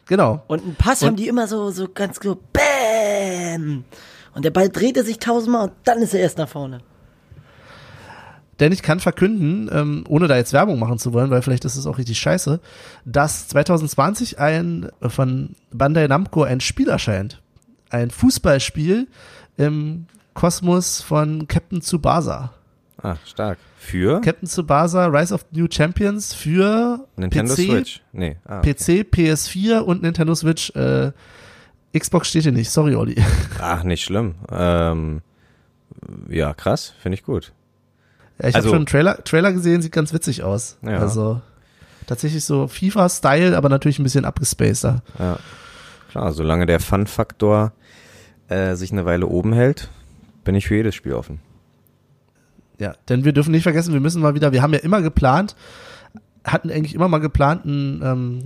Genau. Und einen Pass Und- haben die immer so, so ganz so BÄM. Und der Ball drehte sich tausendmal und dann ist er erst nach vorne. Denn ich kann verkünden, ähm, ohne da jetzt Werbung machen zu wollen, weil vielleicht ist es auch richtig scheiße, dass 2020 ein äh, von Bandai Namco ein Spiel erscheint. Ein Fußballspiel im Kosmos von Captain Tsubasa. Ah, stark. Für Captain Tsubasa Rise of New Champions für Nintendo PC, Switch. Nee. Ah, okay. PC, PS4 und Nintendo Switch. Äh, Xbox steht hier nicht. Sorry, Olli. Ach, nicht schlimm. Ähm, ja, krass. Finde ich gut. Ja, ich Also- habe schon einen Trailer, Trailer gesehen, sieht ganz witzig aus. Ja. Also tatsächlich so FIFA-Style, aber natürlich ein bisschen abgespaceter. Ja. Klar, solange der Fun-Faktor äh, sich eine Weile oben hält, bin ich für jedes Spiel offen. Ja, denn wir dürfen nicht vergessen, wir müssen mal wieder, wir haben ja immer geplant, hatten eigentlich immer mal geplant, einen ähm,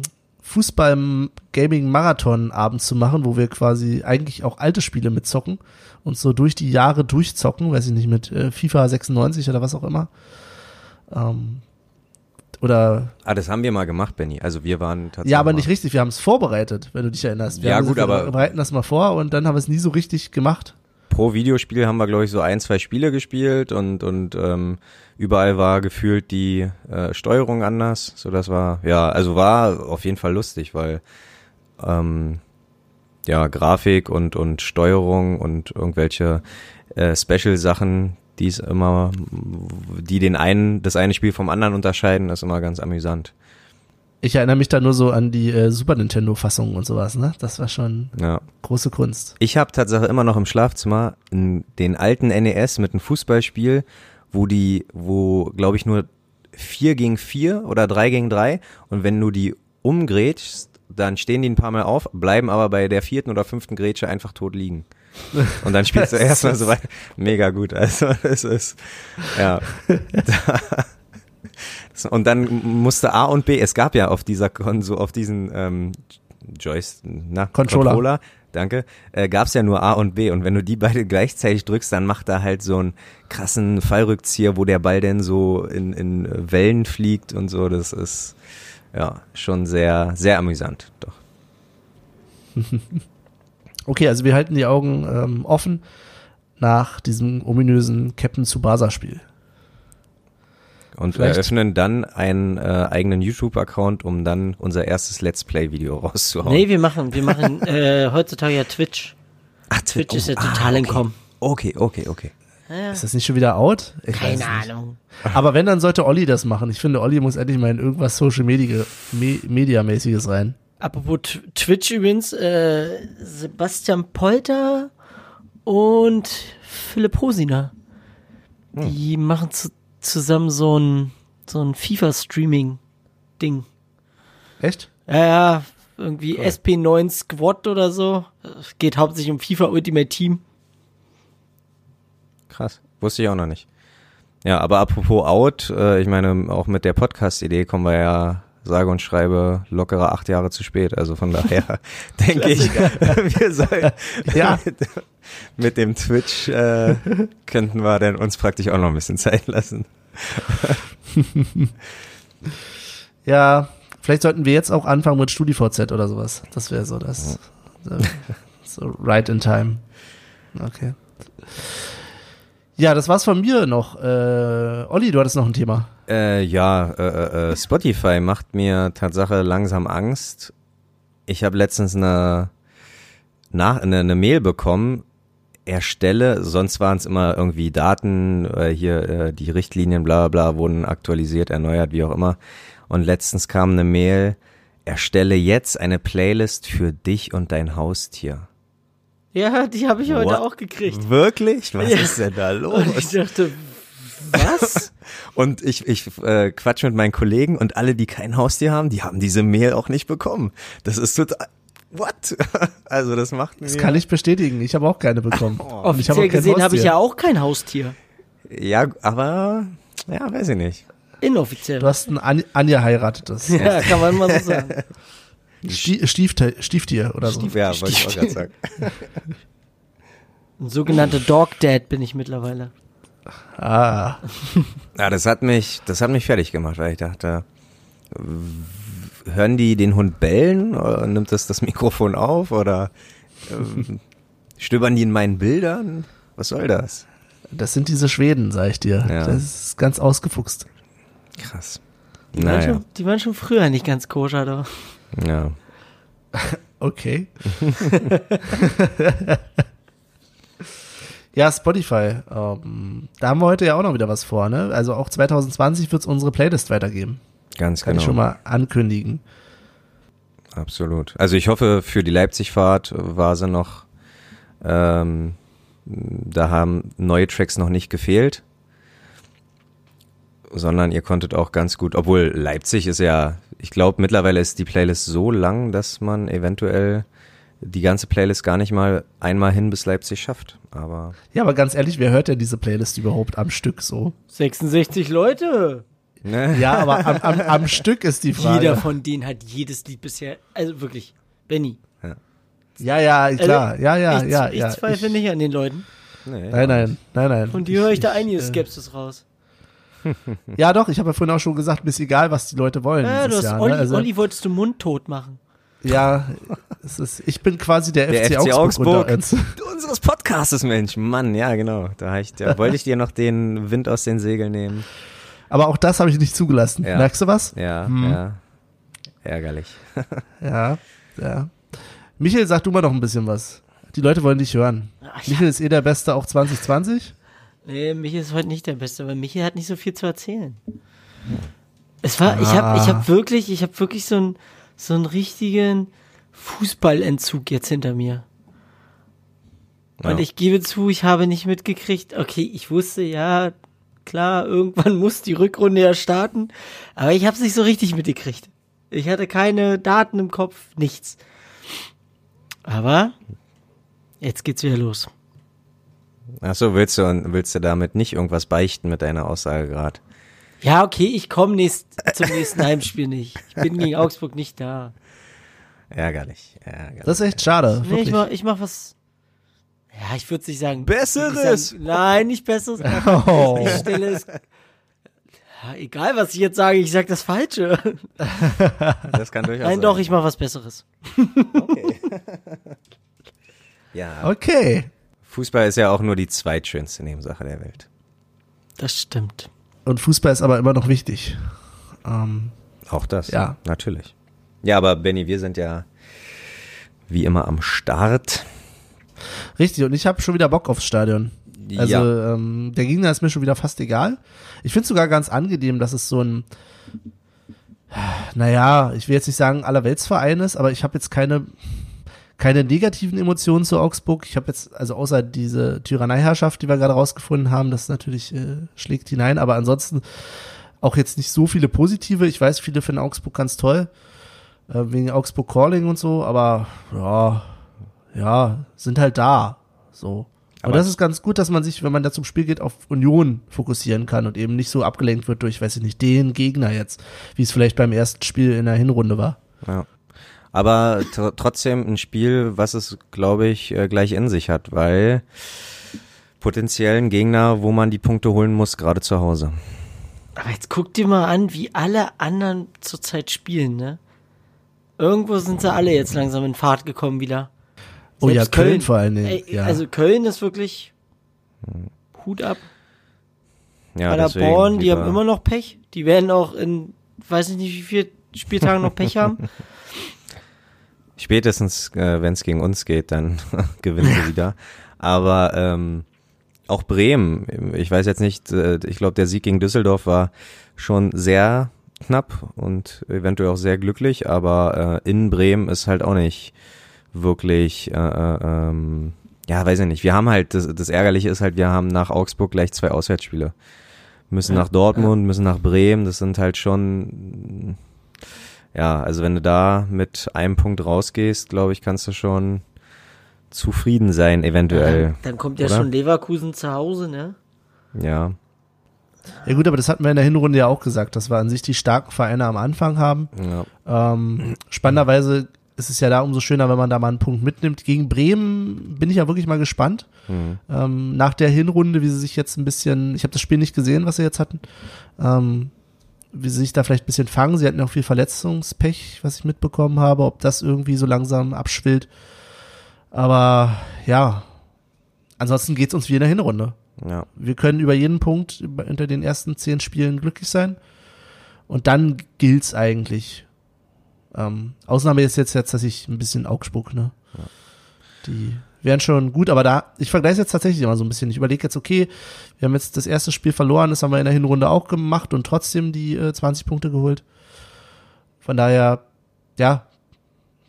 Fußball-Gaming-Marathon-Abend zu machen, wo wir quasi eigentlich auch alte Spiele mitzocken und so durch die Jahre durchzocken, weiß ich nicht, mit äh, FIFA 96 oder was auch immer. Ähm, oder Ah, das haben wir mal gemacht, Benny. Also wir waren tatsächlich. Ja, aber nicht richtig. Wir haben es vorbereitet, wenn du dich erinnerst. Wir Ja, gut, aber- wir bereiten das mal vor und dann haben wir es nie so richtig gemacht. Pro Videospiel haben wir, glaube ich, so ein, zwei Spiele gespielt und, und ähm, überall war gefühlt die äh, Steuerung anders. So, das war, ja, also war auf jeden Fall lustig, weil ähm, ja, Grafik und, und Steuerung und irgendwelche äh, Special-Sachen, die es immer, die den einen, das eine Spiel vom anderen unterscheiden, ist immer ganz amüsant. Ich erinnere mich da nur so an die äh, Super Nintendo-Fassung und sowas, ne? Das war schon Ja. große Kunst. Ich habe tatsächlich immer noch im Schlafzimmer den alten NES mit einem Fußballspiel, wo die, wo glaube ich nur vier gegen vier oder drei gegen drei und wenn du die umgrätschst, dann stehen die ein paar Mal auf, bleiben aber bei der vierten oder fünften Grätsche einfach tot liegen. Und dann spielst du erstmal so weiter. Mega gut. Also es ist ja. Und dann musste A und B, es gab ja auf dieser Konsole, auf diesen ähm, Joyce, na, Controller. danke, äh, gab es ja nur A und B und wenn du die beide gleichzeitig drückst, dann macht er halt so einen krassen Fallrückzieher, wo der Ball denn so in, in Wellen fliegt und so, das ist ja schon sehr, sehr amüsant, doch. Okay, also wir halten die Augen ähm, offen nach diesem ominösen Captain Tsubasa-Spiel. Und Vielleicht- eröffnen dann einen äh, eigenen YouTube-Account, um dann unser erstes Let's Play-Video rauszuhauen. Nee, wir machen, wir machen äh, heutzutage ja Twitch. Ach, Twitch oh, ist ja ah, total okay. im Kommen. Okay, okay, okay. Ja, Ist das nicht schon wieder out? Ich weiß keine nicht. Ahnung. Aber wenn, dann sollte Olli das machen. Ich finde, Olli muss endlich mal in irgendwas Social Media, Me Media-mäßiges rein. Apropos Twitch übrigens, äh, Sebastian Polter und Philipp Hosiner. Die machen zu, zusammen so ein, so ein FIFA-Streaming-Ding. Echt? Ja, ja, irgendwie SP9 Squad oder so. Es geht hauptsächlich um FIFA Ultimate Team. Krass. Wusste ich auch noch nicht. Ja, aber apropos Out, äh, ich meine, auch mit der Podcast-Idee kommen wir ja, sage und schreibe, lockere acht Jahre zu spät. Also von daher denke ich, wir sollen Ja. mit, dem Twitch äh, könnten wir dann uns praktisch auch noch ein bisschen Zeit lassen. Ja, vielleicht sollten wir jetzt auch anfangen mit StudiVZ oder sowas. Das wäre so das. So, so right in time. Okay. Ja, das war's von mir noch. Äh, Olli, du hattest noch ein Thema. Äh, ja, äh, äh, Spotify macht mir Tatsache langsam Angst. Ich habe letztens eine, nach, eine, eine Mail bekommen, erstelle, sonst waren es immer irgendwie Daten, äh, hier äh, die Richtlinien, bla bla, wurden aktualisiert, erneuert, wie auch immer. Und letztens kam eine Mail, erstelle jetzt eine Playlist für dich und dein Haustier. Ja, die habe ich heute What? auch gekriegt. Wirklich? Was Ja. ist denn da los? Und ich dachte, was? Und ich, ich äh, quatsch mit meinen Kollegen und alle, die kein Haustier haben, die haben diese Mail auch nicht bekommen. Das ist total. What? Also das macht mir. Das kann ich bestätigen. Ich habe auch keine bekommen. Und ich habe Offiziell auch kein gesehen habe ich ja auch kein Haustier. Ja, aber ja, weiß ich nicht. Inoffiziell. Du hast ein An angeheiratetes. ja, kann man mal so sagen. Stie Stiefte Stieftier oder so. Ja, wollte ich auch gerade sagen. Ein sogenannter Dog Dad bin ich mittlerweile. Ah. Ja, das hat mich, das hat mich fertig gemacht, weil ich dachte, hören die den Hund bellen oder nimmt das das Mikrofon auf oder ähm, stöbern die in meinen Bildern? Was soll das? Das sind diese Schweden, sag ich dir. Ja. Das ist ganz ausgefuchst. Krass. Die, waren Naja, schon, die waren schon früher nicht ganz koscher, doch. Ja. Okay. ja, Spotify. Ähm, da haben wir heute ja auch noch wieder was vor, ne? Also auch 2020 wird es unsere Playlist weitergeben. Ganz Kann genau. ich schon mal ankündigen. Absolut. Also ich hoffe, für die Leipzig-Fahrt war sie noch, ähm, da haben neue Tracks noch nicht gefehlt, sondern ihr konntet auch ganz gut, obwohl Leipzig ist ja, ich glaube mittlerweile ist die Playlist so lang, dass man eventuell die ganze Playlist gar nicht mal einmal hin bis Leipzig schafft. Aber Ja, aber ganz ehrlich, wer hört denn diese Playlist überhaupt am Stück so? 66 Leute. ne? Ja, aber am, am, am Stück ist die Frage. Jeder von denen hat jedes Lied bisher. Also wirklich. Benny. ja, ja, klar. Ja, ja, ich, ja, ich ja. zweifle Ich- nicht an den Leuten. Nee, Nein, nein, nein, nein. Und die höre ich da einige äh, Skepsis raus. Ja, doch, ich habe ja vorhin auch schon gesagt, mir ist egal, was die Leute wollen Ja, du hast Jahr. Olli, ne? also, Olli wolltest du mundtot machen. Ja, es ist, ich bin quasi der, Der FC, FC Augsburg, Augsburg. Unseres Podcastes, Mensch. Mann, ja, genau. Da, ich, da wollte ich dir noch den Wind aus den Segeln nehmen. Aber auch das habe ich nicht zugelassen. Ja. Merkst du was? Ja, Hm. ja. Ärgerlich. Ja, ja. Michael, sag du mal noch ein bisschen was. Die Leute wollen dich hören. Ach, Michael ist eh der Beste auch 2020. Nee, Michael ist heute nicht der Beste, weil Michael hat nicht so viel zu erzählen. Es war, ich habe ich Ah. hab wirklich, ich habe wirklich so einen so einen richtigen Fußballentzug jetzt hinter mir. Und Ja. ich gebe zu, ich habe nicht mitgekriegt, okay, ich wusste, ja, klar, irgendwann muss die Rückrunde ja starten, aber ich habe es nicht so richtig mitgekriegt. Ich hatte keine Daten im Kopf, nichts. Aber jetzt geht's wieder los. Achso, willst du, willst du damit nicht irgendwas beichten mit deiner Aussage gerade? Ja, okay, ich komme nächst, zum nächsten Heimspiel nicht. Ich bin gegen Augsburg nicht da. Ärgerlich, ärgerlich. Das ist echt schade. Nee, ich mach, ich mach was. Ja, ich würde nicht sagen. Besseres! Sagen, nein, nicht besseres. Oh. Ich stelle es. Ja, egal, was ich jetzt sage, ich sag das Falsche. das kann durchaus Nein, sein. doch, ich mach was Besseres. Ja, Okay. Fußball ist ja auch nur die zweitschönste Nebensache der Welt. Das stimmt. Und Fußball ist aber immer noch wichtig. Ähm, Auch das, Ja. natürlich. Ja, aber Benny, wir sind ja wie immer am Start. richtig, und ich habe schon wieder Bock aufs Stadion. Also ja, ähm, der Gegner ist mir schon wieder fast egal. Ich finde sogar ganz angenehm, dass es so ein, naja, ich will jetzt nicht sagen Allerweltsverein ist, aber ich habe jetzt keine, keine negativen Emotionen zu Augsburg. Ich habe jetzt, also außer diese Tyranneiherrschaft, die wir gerade rausgefunden haben, das natürlich äh, schlägt hinein, aber ansonsten auch jetzt nicht so viele positive. Ich weiß, viele finden Augsburg ganz toll, äh, wegen Augsburg Calling und so, aber ja, ja, sind halt da. So. Und Aber- das ist ganz gut, dass man sich, wenn man da zum Spiel geht, auf Union fokussieren kann und eben nicht so abgelenkt wird durch, weiß ich nicht, den Gegner jetzt, wie es vielleicht beim ersten Spiel in der Hinrunde war. ja. Aber tr trotzdem ein Spiel, was es, glaube ich, äh, gleich in sich hat, weil potenziellen Gegner, wo man die Punkte holen muss, gerade zu Hause. Aber jetzt guck dir mal an, wie alle anderen zurzeit spielen, ne? Irgendwo sind sie alle jetzt langsam in Fahrt gekommen wieder. Oh ja, Selbst Köln vor allen Dingen, Ey, ja. Also Köln ist wirklich Hut ab. Ja, Paderborn, die lieber- haben immer noch Pech. Die werden auch in, weiß ich nicht, wie viele Spieltagen noch Pech haben. Spätestens, äh, wenn es gegen uns geht, dann gewinnen sie wieder. Aber ähm, auch Bremen, ich weiß jetzt nicht, äh, ich glaube, der Sieg gegen Düsseldorf war schon sehr knapp und eventuell auch sehr glücklich, aber äh, in Bremen ist halt auch nicht wirklich, äh, äh, ähm, ja, weiß ich nicht. Wir haben halt, das, das Ärgerliche ist halt, wir haben nach Augsburg gleich zwei Auswärtsspiele. Müssen Ja, nach Dortmund, müssen nach Bremen, das sind halt schon ja, also wenn du da mit einem Punkt rausgehst, glaube ich, kannst du schon zufrieden sein, eventuell. Dann kommt ja oder? schon Leverkusen zu Hause, ne? Ja, Ja gut, aber das hatten wir in der Hinrunde ja auch gesagt, dass wir an sich die starken Vereine am Anfang haben. ja. Ähm, spannenderweise ist es ja da umso schöner, wenn man da mal einen Punkt mitnimmt. Gegen Bremen bin ich ja wirklich mal gespannt. Mhm. Ähm, nach der Hinrunde, wie sie sich jetzt ein bisschen, ich habe das Spiel nicht gesehen, was sie jetzt hatten, ähm, wie sie sich da vielleicht ein bisschen fangen. Sie hatten ja auch viel Verletzungspech, was ich mitbekommen habe, ob das irgendwie so langsam abschwillt. Aber ja, ansonsten geht's uns wie in der Hinrunde. ja. Wir können über jeden Punkt hinter den ersten zehn Spielen glücklich sein. Und dann gilt's eigentlich. Ähm, Ausnahme ist jetzt, jetzt, dass ich ein bisschen Augsburg, ne? Die wären schon gut, aber da, ich vergleiche jetzt tatsächlich immer so ein bisschen. Ich überlege jetzt, okay, wir haben jetzt das erste Spiel verloren, das haben wir in der Hinrunde auch gemacht und trotzdem die äh, 20 Punkte geholt. Von daher, ja,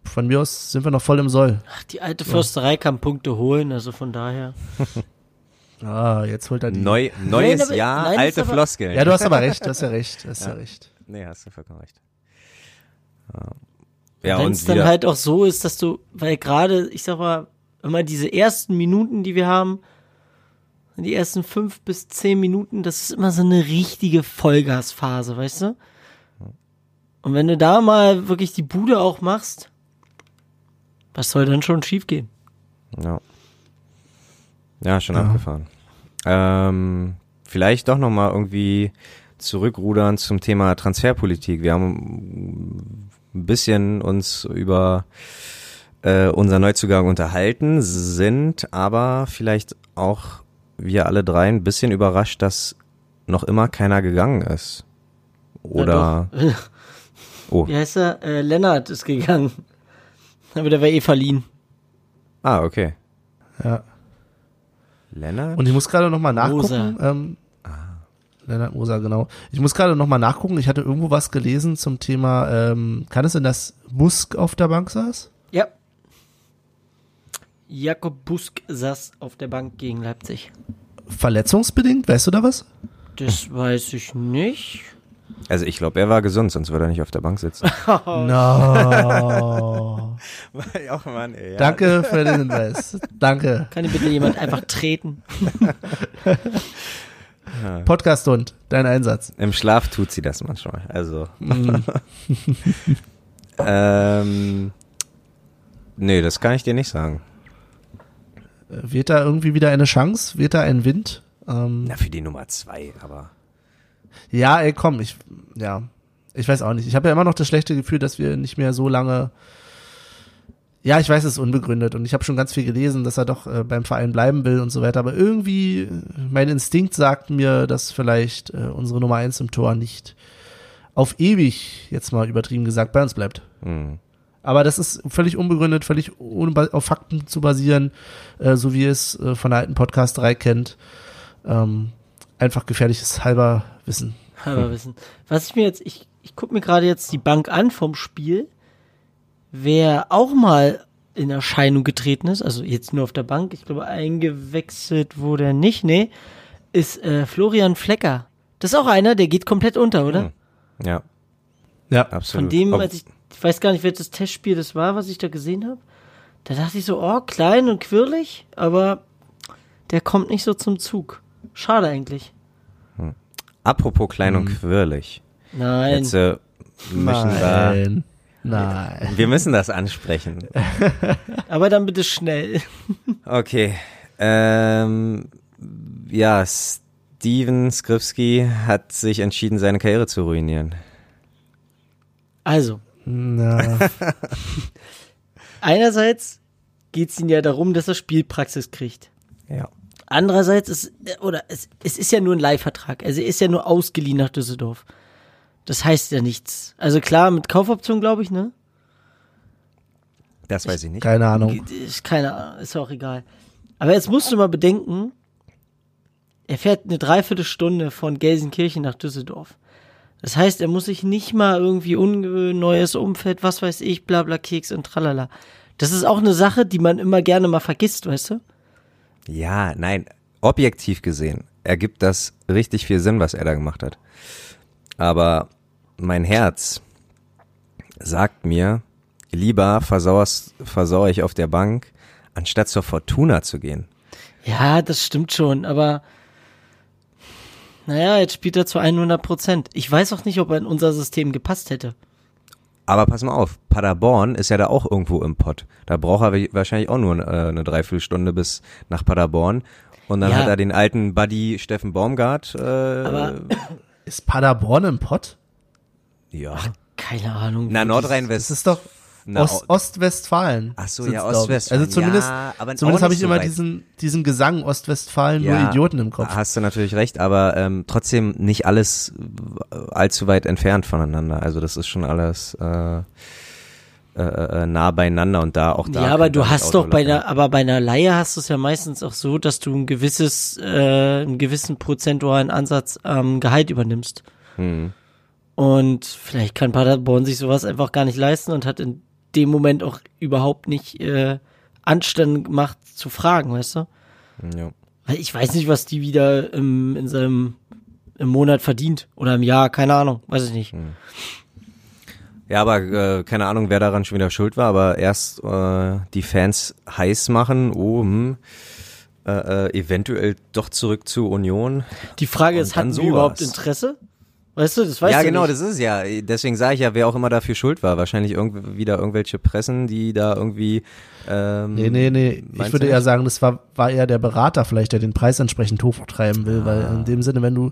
von mir aus sind wir noch voll im Soll. Ach, die alte Fürsterei kann Punkte holen, also von daher. Ah, jetzt holt er die. Neu, neues Nein, aber- Jahr, nein, alte aber- Floskeln. Ja, du hast aber recht, du hast ja recht, du hast ja, Ja. recht. Nee, hast du vollkommen recht. Ja, ja Wenn es dann halt auch so ist, dass du, weil gerade, ich sag mal, immer diese ersten Minuten, die wir haben, die ersten fünf bis zehn Minuten, das ist immer so eine richtige Vollgasphase, weißt du? Und wenn du da mal wirklich die Bude auch machst, was soll dann schon schiefgehen? ja. ja, schon abgefahren. Ähm, vielleicht doch nochmal irgendwie zurückrudern zum Thema Transferpolitik. Wir haben ein bisschen uns über äh, unser Neuzugang unterhalten, sind aber vielleicht auch wir alle drei ein bisschen überrascht, dass noch immer keiner gegangen ist. Oder. Oh. Wie heißt er? Äh, Lennart ist gegangen. Aber der war eh verliehen. Ah, okay. Ja. Lennart? Und ich muss gerade noch mal nachgucken. Moser. Ähm, Lennart Moser, genau. Ich muss gerade noch mal nachgucken. Ich hatte irgendwo was gelesen zum Thema, ähm, kann es denn, dass Musk auf der Bank saß? Ja. Jakob Busk saß auf der Bank gegen Leipzig. Verletzungsbedingt? Weißt du da was? Das weiß ich nicht. Also ich glaube, er war gesund, sonst würde er nicht auf der Bank sitzen. No. Ach Mann, ey, Danke für den Hinweis. Danke. Kann ihn bitte jemand einfach treten? Podcast-Hund, dein Einsatz. Im Schlaf tut sie das manchmal. Also. Mhm. ähm, nee, das kann ich dir nicht sagen. Wird da irgendwie wieder eine Chance? Wird da ein Wind? Ähm, Na, für die Nummer zwei, aber. ja, ey, komm, ich, ja, ich weiß auch nicht. Ich habe ja immer noch das schlechte Gefühl, dass wir nicht mehr so lange. Ja, ich weiß, es ist unbegründet und ich habe schon ganz viel gelesen, dass er doch äh, beim Verein bleiben will und so weiter. Aber irgendwie, äh, mein Instinkt sagt mir, dass vielleicht äh, unsere Nummer eins im Tor nicht auf ewig, jetzt mal übertrieben gesagt, bei uns bleibt. Hm. Aber das ist völlig unbegründet, völlig ohne auf Fakten zu basieren, äh, so wie ihr es äh, von der alten Podcast 3 kennt. Ähm, einfach gefährliches halber Wissen. Aber wissen. Was ich mir jetzt, ich, ich gucke mir gerade jetzt die Bank an vom Spiel. Wer auch mal in Erscheinung getreten ist, also jetzt nur auf der Bank, ich glaube eingewechselt wurde er nicht, nee, ist äh, Florian Flecker. Das ist auch einer, der geht komplett unter, oder? Hm. Ja, Ja, absolut. Von dem, als ich, ich weiß gar nicht, welches Testspiel das war, was ich da gesehen habe. Da dachte ich so, oh, klein und quirlig, aber der kommt nicht so zum Zug. Schade eigentlich. Apropos klein und quirlig. Nein. Jetzt äh, nein, nein. wir müssen das ansprechen. Aber dann bitte schnell. Okay. Ähm, ja, Steven Skripski hat sich entschieden, seine Karriere zu ruinieren. Also, Na, einerseits geht es ihm ja darum, dass er Spielpraxis kriegt. Ja. Andererseits ist, oder es, es ist ja nur ein Leihvertrag. Also er ist ja nur ausgeliehen nach Düsseldorf. Das heißt ja nichts. Also klar, mit Kaufoption, glaube ich, ne? Das weiß ich nicht. keine Ahnung. Ist keine Ahnung, ist auch egal. Aber jetzt musst du mal bedenken, er fährt eine Dreiviertelstunde von Gelsenkirchen nach Düsseldorf. Das heißt, er muss sich nicht mal irgendwie ungewöhnt, neues Umfeld, was weiß ich, bla bla Keks und tralala. Das ist auch eine Sache, die man immer gerne mal vergisst, weißt du? Ja, nein, objektiv gesehen ergibt das richtig viel Sinn, was er da gemacht hat. Aber mein Herz sagt mir, lieber versauere ich auf der Bank, anstatt zur Fortuna zu gehen. Ja, das stimmt schon, aber naja, jetzt spielt er zu 100 Prozent. Ich weiß auch nicht, ob er in unser System gepasst hätte. Aber pass mal auf, Paderborn ist ja da auch irgendwo im Pott. Da braucht er wahrscheinlich auch nur äh, eine Dreiviertelstunde bis nach Paderborn. Und dann Ja. hat er den alten Buddy Steffen Baumgart. Äh, Aber Ist Paderborn im Pott? ja. keine Ahnung. Na, Nordrhein-West. Das ist doch Na, Ost Ostwestfalen. Ach so, ja. Ostwestfalen. Also zumindest, Ja, zumindest habe ich so immer weit. diesen, diesen Gesang Ostwestfalen, nur Idioten im Kopf. Hast du natürlich recht, aber ähm, trotzdem nicht alles äh, allzu weit entfernt voneinander. Also das ist schon alles äh, äh, äh, nah beieinander und da auch da. Ja, aber du hast Auto doch bei einer, aber bei einer Leihe hast du es ja meistens auch so, dass du ein gewisses, äh, einen gewissen prozentualen Ansatz am Gehalt übernimmst. Hm. Und vielleicht kann Paderborn sich sowas einfach gar nicht leisten und hat in dem Moment auch überhaupt nicht äh, Anstand gemacht zu fragen, weißt du? Ja. Weil ich weiß nicht, was die wieder im, in seinem im Monat verdient oder im Jahr, keine Ahnung, weiß ich nicht. Ja, aber äh, keine Ahnung, wer daran schon wieder schuld war, aber erst äh, die Fans heiß machen, oh, hm, äh, äh, eventuell doch zurück zu Union. Die Frage Und ist, hatten sowas. überhaupt Interesse? Weißt du, das weißt ja, du genau, nicht. das ist ja. Deswegen sage ich ja, wer auch immer dafür schuld war. Wahrscheinlich irgend, wieder irgendwelche Pressen, die da irgendwie. Ähm, Nee, nee, nee. Ich würde eher nicht? sagen, das war, war eher der Berater vielleicht, der den Preis entsprechend hochtreiben will, weil Ah. in dem Sinne, wenn du,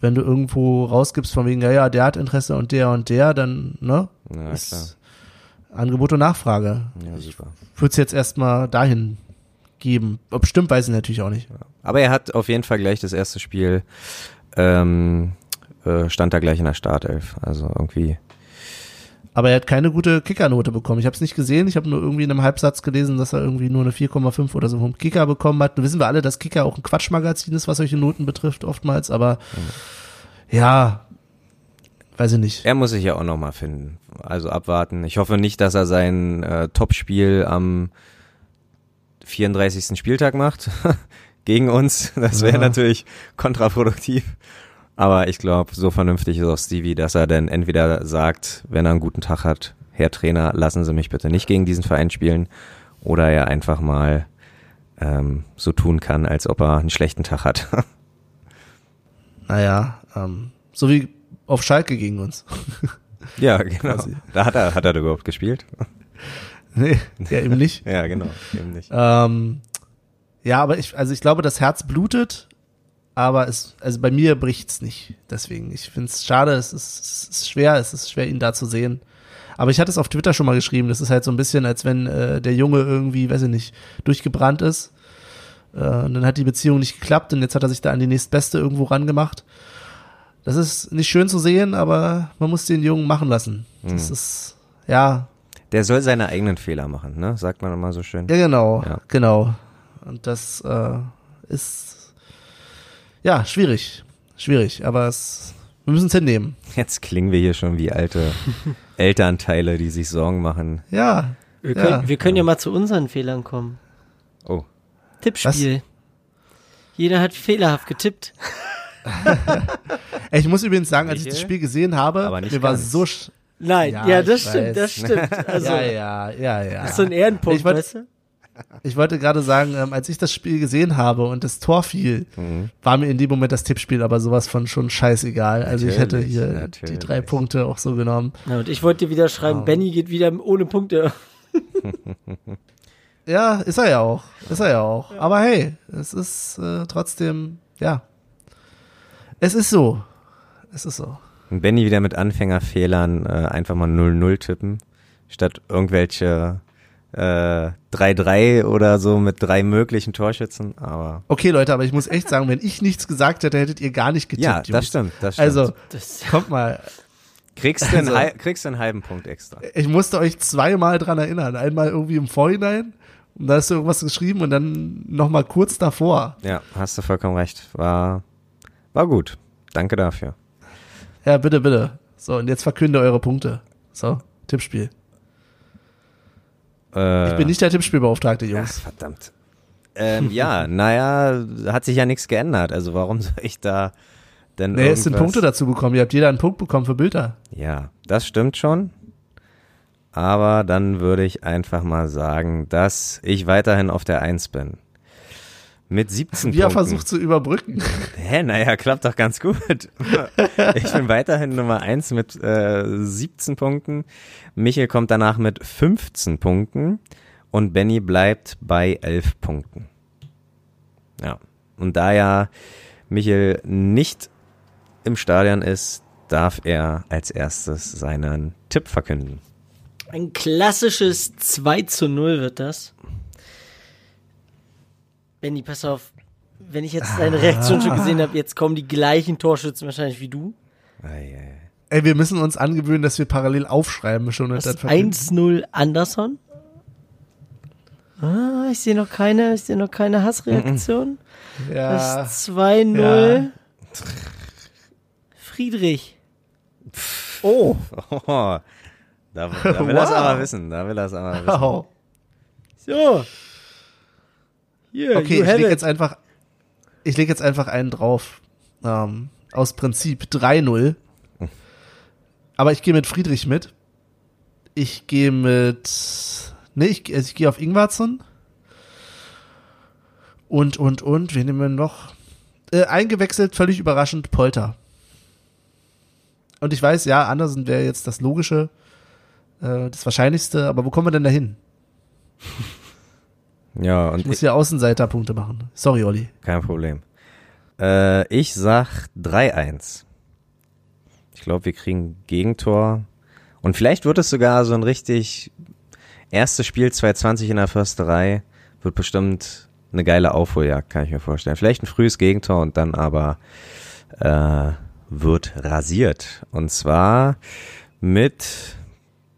wenn du irgendwo rausgibst von wegen, ja, ja, der hat Interesse und der und der, dann, ne, Ja, klar. ist Angebot und Nachfrage. Ja, super. Würde es jetzt erstmal dahin geben. Ob stimmt, weiß ich natürlich auch nicht. Aber er hat auf jeden Fall gleich das erste Spiel, ähm, äh, stand da gleich in der Startelf. Also irgendwie. Aber er hat keine gute Kickernote bekommen. Ich habe es nicht gesehen. Ich habe nur irgendwie in einem Halbsatz gelesen, dass er irgendwie nur eine 4,5 oder so vom Kicker bekommen hat. Nun wissen wir alle, dass Kicker auch ein Quatschmagazin ist, was solche Noten betrifft, oftmals. Aber ja, weiß ich nicht. Er muss sich ja auch nochmal finden. Also abwarten. Ich hoffe nicht, dass er sein äh, Topspiel am 34. Spieltag macht gegen uns. Das wäre Ja. natürlich kontraproduktiv. Aber ich glaube, so vernünftig ist auch Stevie, dass er dann entweder sagt, wenn er einen guten Tag hat, Herr Trainer, lassen Sie mich bitte nicht gegen diesen Verein spielen, oder er einfach mal ähm, so tun kann, als ob er einen schlechten Tag hat. Naja, ähm, so wie auf Schalke gegen uns. ja, genau. Quasi. Da hat er, hat er überhaupt gespielt? nee, ja eben nicht. Ja, genau, eben nicht. Ähm, ja, aber ich, also ich glaube, das Herz blutet, aber es, also bei mir bricht's nicht. Deswegen, ich finde es schade, es ist, es ist schwer, es ist schwer, ihn da zu sehen. Aber ich hatte es auf Twitter schon mal geschrieben, das ist halt so ein bisschen, als wenn äh, der Junge irgendwie, weiß ich nicht, durchgebrannt ist. Äh, und dann hat die Beziehung nicht geklappt und jetzt hat er sich da an die nächstbeste irgendwo rangemacht. Das ist nicht schön zu sehen, aber man muss den Jungen machen lassen. Das Mhm. ist, ja, Der soll seine eigenen Fehler machen, ne? Sagt man immer so schön. Ja, genau, Ja. genau. Und das äh, ist ja schwierig. Schwierig, aber es, wir müssen es hinnehmen. Jetzt klingen wir hier schon wie alte Elternteile, die sich Sorgen machen. Ja. Wir Ja. können, wir können ja mal zu unseren Fehlern kommen. Oh, Tippspiel. Jeder hat fehlerhaft getippt. Ich muss übrigens sagen, als ich das Spiel gesehen habe, Aber nicht mir war so sch Nein, Ja, ja, das stimmt, weiß. das stimmt. Also, ja, ja, ja, ja. das ist so ein Ehrenpunkt, Ich weißt du? Ich wollte gerade sagen, ähm, als ich das Spiel gesehen habe und das Tor fiel, Mhm. war mir in dem Moment das Tippspiel aber sowas von schon scheißegal. Also ich hätte Natürlich, hier die natürlich. drei Punkte auch so genommen. Ja, und ich wollte dir wieder schreiben, Oh. Benny geht wieder ohne Punkte. Ja, ist er ja auch. Ist er ja auch. Aber hey, es ist äh, trotzdem, ja. Es ist so. Es ist so. Und Benny wieder mit Anfängerfehlern äh, einfach mal 0-0 tippen, statt irgendwelche 3-3 oder so mit drei möglichen Torschützen. Aber Okay, Leute, aber ich muss echt sagen, wenn ich nichts gesagt hätte, hättet ihr gar nicht getippt. ja, das Jungs. stimmt, das stimmt. Also, Das, kommt mal. kriegst, du einen, also- kriegst du einen halben Punkt extra. Ich musste euch zweimal dran erinnern. Einmal irgendwie im Vorhinein. Und da hast du irgendwas geschrieben und dann nochmal kurz davor. Ja, hast du vollkommen recht. War, war gut. Danke dafür. Ja, bitte, bitte. So, und jetzt verkünde eure Punkte. So, Tippspiel. Äh, Ich bin nicht der Tippspielbeauftragte, Ach, Jungs. verdammt. Ähm, ja, naja, hat sich ja nichts geändert. Also warum soll ich da denn Nee, es sind Punkte dazu bekommen. Ihr habt jeder einen Punkt bekommen für Bilder. Ja, das stimmt schon. Aber dann würde ich einfach mal sagen, dass ich weiterhin auf der Eins bin. Mit 17 Wie er Punkten. versucht zu überbrücken. Hä, naja, klappt doch ganz gut. ich bin weiterhin Nummer eins mit äh, 17 Punkten. Michel kommt danach mit 15 Punkten und Benny bleibt bei 11 Punkten. Ja, und da ja Michel nicht im Stadion ist, darf er als erstes seinen Tipp verkünden. ein klassisches 2 zu 0 wird das. Benny, pass auf. Wenn ich jetzt deine Reaktion schon gesehen habe, jetzt kommen die gleichen Torschützen wahrscheinlich wie du. Ei, ei. Ey, wir müssen uns angewöhnen, dass wir parallel aufschreiben schon und Das dann ist verkünden. 1-0 Anderson. Ah, ich sehe noch keine, ich sehe noch keine Hassreaktion. Ja. Das ist 2-0. Ja. Friedrich. Oh, da, da will er es Wow. aber wissen. Da will er es aber wissen. Wow. So. Hier, Okay, ich lege jetzt einfach, ich lege jetzt einfach einen drauf. Ähm, aus Prinzip 3-0. Aber ich gehe mit Friedrich mit. Ich gehe mit, nee, ich, also ich gehe auf Ingwarzen. Und, und, und, wen nehmen wir noch? Äh, eingewechselt, völlig überraschend, Polter. Und ich weiß, ja, Andersen wäre jetzt das Logische, äh, das Wahrscheinlichste, aber wo kommen wir denn da hin? Ja, und Ich muss hier Außenseiterpunkte machen. Sorry, Olli. Kein Problem. Äh, ich sag 3-1. Ich glaube, wir kriegen Gegentor. Und vielleicht wird es sogar so ein richtig erstes Spiel 2020 in der Försterei. Wird bestimmt eine geile Aufholjagd, kann ich mir vorstellen. Vielleicht ein frühes Gegentor und dann aber äh, wird rasiert. Und zwar mit,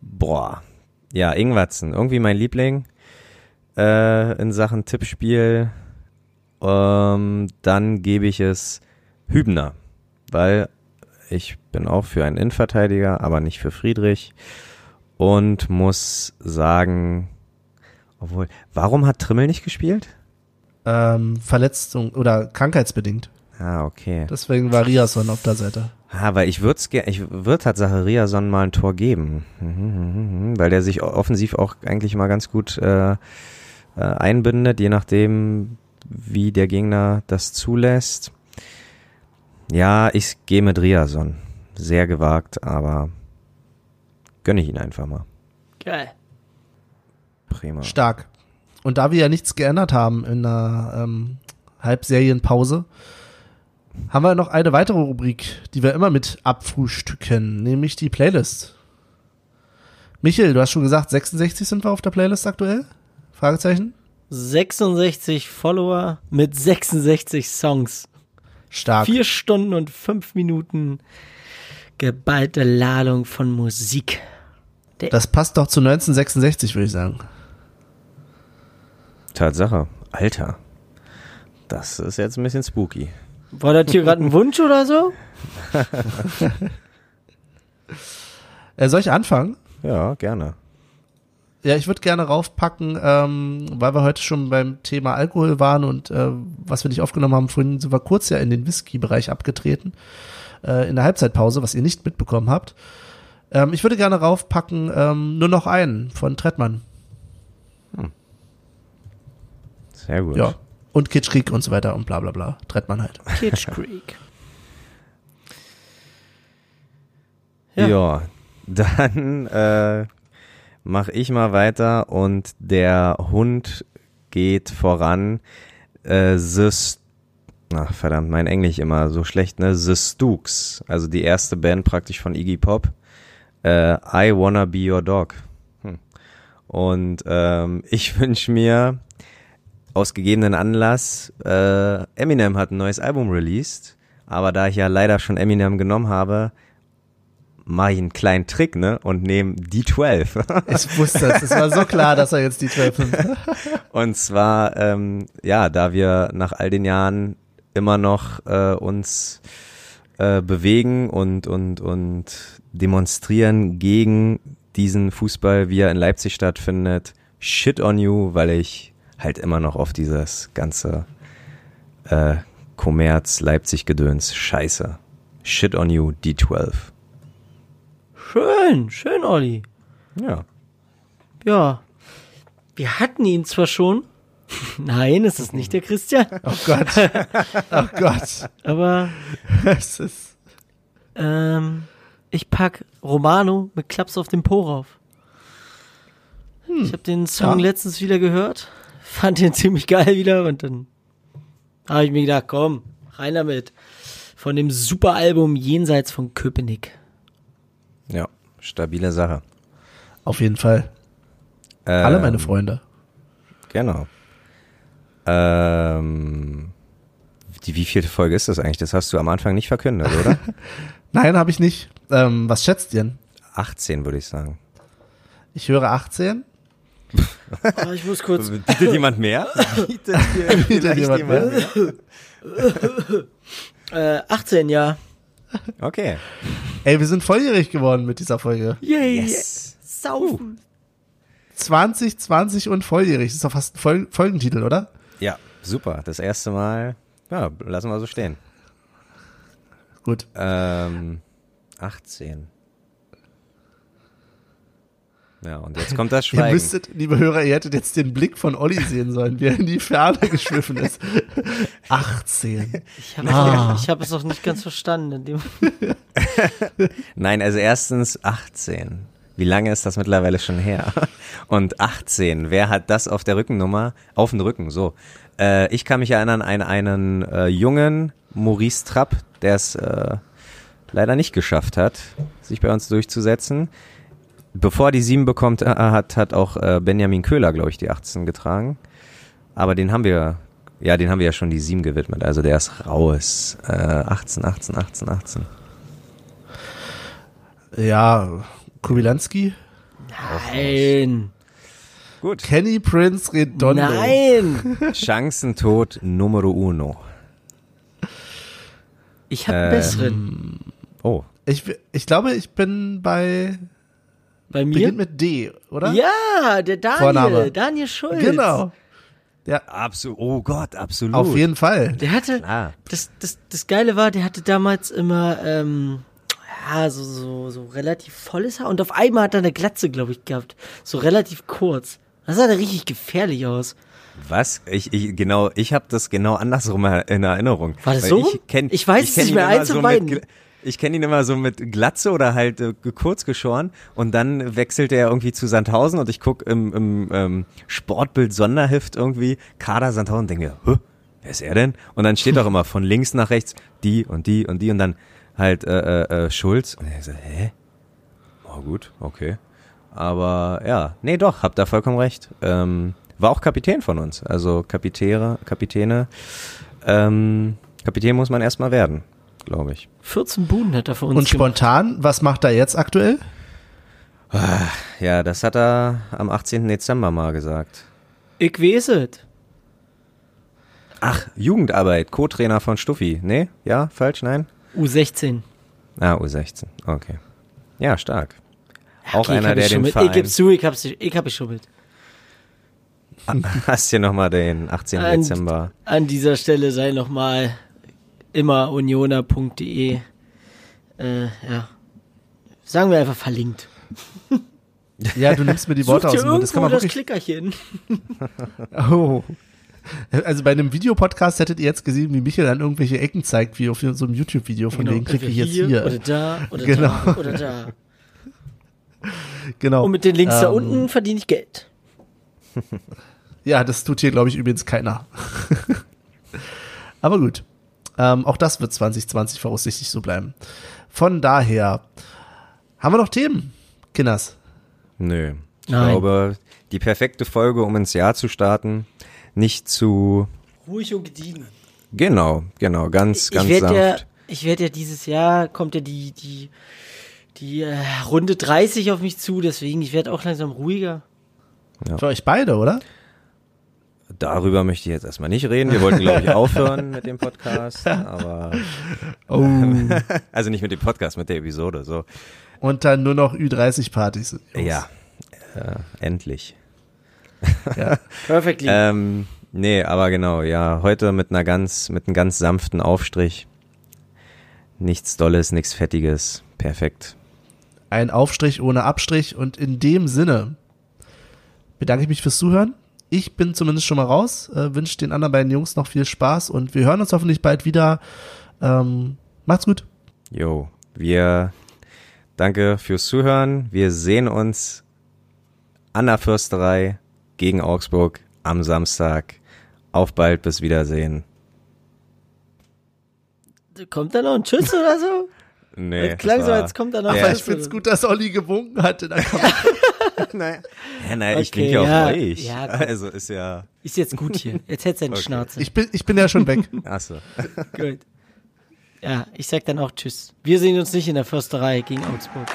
boah, ja, Ingwatzen. Irgendwie mein Liebling äh, in Sachen Tippspiel. Ähm, dann gebe ich es Hübner, weil ich bin auch für einen Innenverteidiger, aber nicht für Friedrich. Und muss sagen, obwohl, warum hat Trimmel nicht gespielt? Ähm, Verletzung oder krankheitsbedingt. Ah, okay. Deswegen war Riasson auf der Seite. Ah, weil ich würde ich würde Tatsache Riason mal ein Tor geben, mhm, mhm, mhm, weil der sich offensiv auch eigentlich mal ganz gut äh, äh, einbindet, je nachdem, wie der Gegner das zulässt. Ja, ich gehe mit Riason. Sehr gewagt, aber gönne ich ihn einfach mal. Geil. Prima. Stark. Und da wir ja nichts geändert haben in der ähm, Halbserienpause, haben wir noch eine weitere Rubrik, die wir immer mit abfrühstücken, nämlich die Playlist. Michael, du hast schon gesagt, 66 sind wir auf der Playlist aktuell? Fragezeichen? 66 Follower mit 66 Songs. Stark. Vier Stunden und fünf Minuten geballte Ladung von Musik. Das passt doch zu 1966, würde ich sagen. Tatsache. Alter. Das ist jetzt ein bisschen spooky. War das hier gerade ein Wunsch oder so? Äh, soll ich anfangen? Ja, gerne. Ja, ich würde gerne raufpacken, ähm, weil wir heute schon beim Thema Alkohol waren und äh, was wir nicht aufgenommen haben, vorhin sind wir kurz ja in den Whisky-Bereich abgetreten, äh, in der Halbzeitpause, was ihr nicht mitbekommen habt. Ähm, ich würde gerne raufpacken, ähm, nur noch einen von Trettmann. Sehr gut. Ja. Und Kitschkrieg und so weiter und bla bla bla. Trettmann halt. Kitsch Creek. Ja, Ja. dann äh, mache ich mal weiter und der Hund geht voran. Äh, the Ach, verdammt, mein Englisch immer so schlecht, ne? The Stooks, also die erste Band praktisch von Iggy Pop. Äh, I Wanna Be Your Dog. Hm. Und ähm, ich wünsche mir aus gegebenen Anlass, äh, Eminem hat ein neues Album released, aber da ich ja leider schon Eminem genommen habe, mache ich einen kleinen Trick, ne, und nehme D12. Ich wusste es. Es war so klar, dass er jetzt die 12 nimmt. und zwar, ähm, ja, da wir nach all den Jahren immer noch äh, uns äh, bewegen und, und, und demonstrieren gegen diesen Fußball, wie er in Leipzig stattfindet. Shit on you, weil ich halt immer noch auf dieses ganze äh, Kommerz Leipzig-Gedöns scheiße. Shit on you, D12. Schön, schön, Olli. Ja. Ja. Wir hatten ihn zwar schon. Nein, es ist nicht der Christian. Oh Gott. Oh Gott. Aber Es ist. ähm, ich pack Romano mit Klaps auf dem Po rauf. Ich habe den Song Ja. letztens wieder gehört, fand den ziemlich geil wieder und dann habe ich mir gedacht, komm, rein damit. Von dem super Album Jenseits von Köpenick. Ja, stabile Sache. Auf jeden Fall. Ähm, Alle meine Freunde. Genau. Ähm, die, wie vielte Folge ist das eigentlich? Das hast du am Anfang nicht verkündet, oder? Nein, habe ich nicht. Ähm, was schätzt ihr denn? 18, würde ich sagen. Ich höre 18. Oh, ich muss kurz. Bietet jemand mehr? Bietet hier Bietet jemand mehr? Äh, 18, ja. Okay. Ey, wir sind volljährig geworden mit dieser Folge. Yay. Yes. Saufen. 2020 und volljährig. Das ist doch fast ein Fol Folgentitel, oder? Ja, super. Das erste Mal. Ja, lassen wir so stehen. Gut. Ähm, 18. Ja, und jetzt kommt das Ihr Schweigen. müsstet, liebe Hörer, ihr hättet jetzt den Blick von Olli sehen sollen, wie er in die Ferne geschwiffen ist. 18. Ich habe Ah. ich hab es auch nicht ganz verstanden. In dem Nein, also erstens 18. Wie lange ist das mittlerweile schon her? Und 18, wer hat das auf der Rückennummer? Auf dem Rücken, so. Äh, ich kann mich erinnern an einen äh, jungen Maurice Trapp, der es äh, leider nicht geschafft hat, sich bei uns durchzusetzen. Bevor er die 7 bekommt, äh, hat, hat auch äh, Benjamin Köhler, glaube ich, die 18 getragen. Aber den haben wir, ja, den haben wir ja schon die 7 gewidmet. Also der ist raus. Äh, 18, 18, 18, 18. Ja, Kubilanski, Nein. Gut. Kenny Prince Redondo. Nein. Chancentod Numero uno. Ich habe einen Ähm, besseren. Oh, Ich, ich glaube, ich bin bei, Bei mir? beginnt mit D, oder? Ja, der Daniel. Vorname. Daniel Schulz. Genau. Ja, absolut. Oh Gott, absolut. auf jeden Fall. Der hatte, Klar. das, das, das Geile war, der hatte damals immer, ähm, ja, so, so, so relativ volles Haar und auf einmal hat er eine Glatze, glaube ich, gehabt. So relativ kurz. Das sah da richtig gefährlich aus. Was? Ich, ich genau, ich habe das genau andersrum in Erinnerung. War das Weil so? Ich, kenn, Ich weiß es kenn nicht ihn mehr, immer eins so beiden. Mit, ich kenne ihn immer so mit Glatze oder halt äh, kurz geschoren und dann wechselt er irgendwie zu Sandhausen und ich guck im, im ähm, Sportbild Sonderheft irgendwie Kader Sandhausen und denke, Hä, wer ist er denn? Und dann steht auch immer von links nach rechts die und die und die und dann halt äh, äh, äh, Schulz und er so, hä? Oh gut, okay. Aber ja, nee, doch, habt da vollkommen recht. Ähm, war auch Kapitän von uns. Also Kapitäre, Kapitäne. Ähm, Kapitän muss man erstmal werden, glaube ich. 14 Buden hat er für uns Und gemacht. spontan, was macht er jetzt aktuell? Ja, das hat er am 18. Dezember mal gesagt. Ich weiß es. Ach, Jugendarbeit, Co-Trainer von Stuffi. Nee? Ja? Falsch? Nein? U16. Ah, U16. Okay. Ja, stark. Auch Okay, ich einer, der den mit. Ich Verein... geb's zu, ich hab's, ich hab es schon mit. Hast hier nochmal den 18. An- Dezember. An dieser Stelle sei nochmal immer unioner.de, äh, ja, sagen wir einfach verlinkt. Ja, du nimmst mir die Worte aus dem Mund. Das kann man das wirklich. Klickerchen. Oh. Also bei einem Videopodcast hättet ihr jetzt gesehen, wie Michael an irgendwelche Ecken zeigt, wie auf so einem YouTube-Video, von wegen klicke ich jetzt hier. Oder da, oder Genau. da, oder da. genau. Und mit den Links da Ähm, unten verdiene ich Geld. Ja, das tut hier, glaube ich, übrigens keiner. Aber gut. Ähm, auch das wird 2020 voraussichtlich so bleiben. Von daher, haben wir noch Themen, Kinders? Nö. Ich Nein. glaube, die perfekte Folge, um ins Jahr zu starten. Nicht zu. Ruhig und gediegen. Genau, genau, ganz, ganz ich werde ja, sanft. ich werde ja dieses Jahr kommt ja die die die äh, Runde 30 auf mich zu, deswegen ich werde auch langsam ruhiger. Für euch beide, oder? Darüber möchte ich jetzt erstmal nicht reden. Wir wollten, glaube ich, aufhören mit dem Podcast, aber Oh. also nicht mit dem Podcast, mit der Episode. So, Und dann nur noch Ü30-Partys. ja, äh, endlich. Perfectly. Ähm, nee, aber genau, ja, heute mit einer ganz, mit einem ganz sanften Aufstrich. Nichts Dolles, nichts Fettiges. Perfekt. Ein Aufstrich ohne Abstrich. Und in dem Sinne bedanke ich mich fürs Zuhören. Ich bin zumindest schon mal raus. Äh, Wünsche den anderen beiden Jungs noch viel Spaß und wir hören uns hoffentlich bald wieder. Ähm, macht's gut. Jo, wir danke fürs Zuhören. Wir sehen uns an der Fürsterei gegen Augsburg am Samstag. Auf bald, bis Wiedersehen. kommt da noch ein Tschüss oder so? Nee, Das klang das so, als kommt da noch Aber was ich find's gut, dass Olli gewunken hatte. Man- Ja, nein, ich Okay, denke ja ja, auf euch. ja, also ist ja. Ist jetzt gut hier. Jetzt hättest du eine Okay. Schnauze. ich, bin, ich bin ja schon weg. Achso. Gut. Ja, ich sag dann auch Tschüss. Wir sehen uns nicht in der Försterei gegen Augsburg.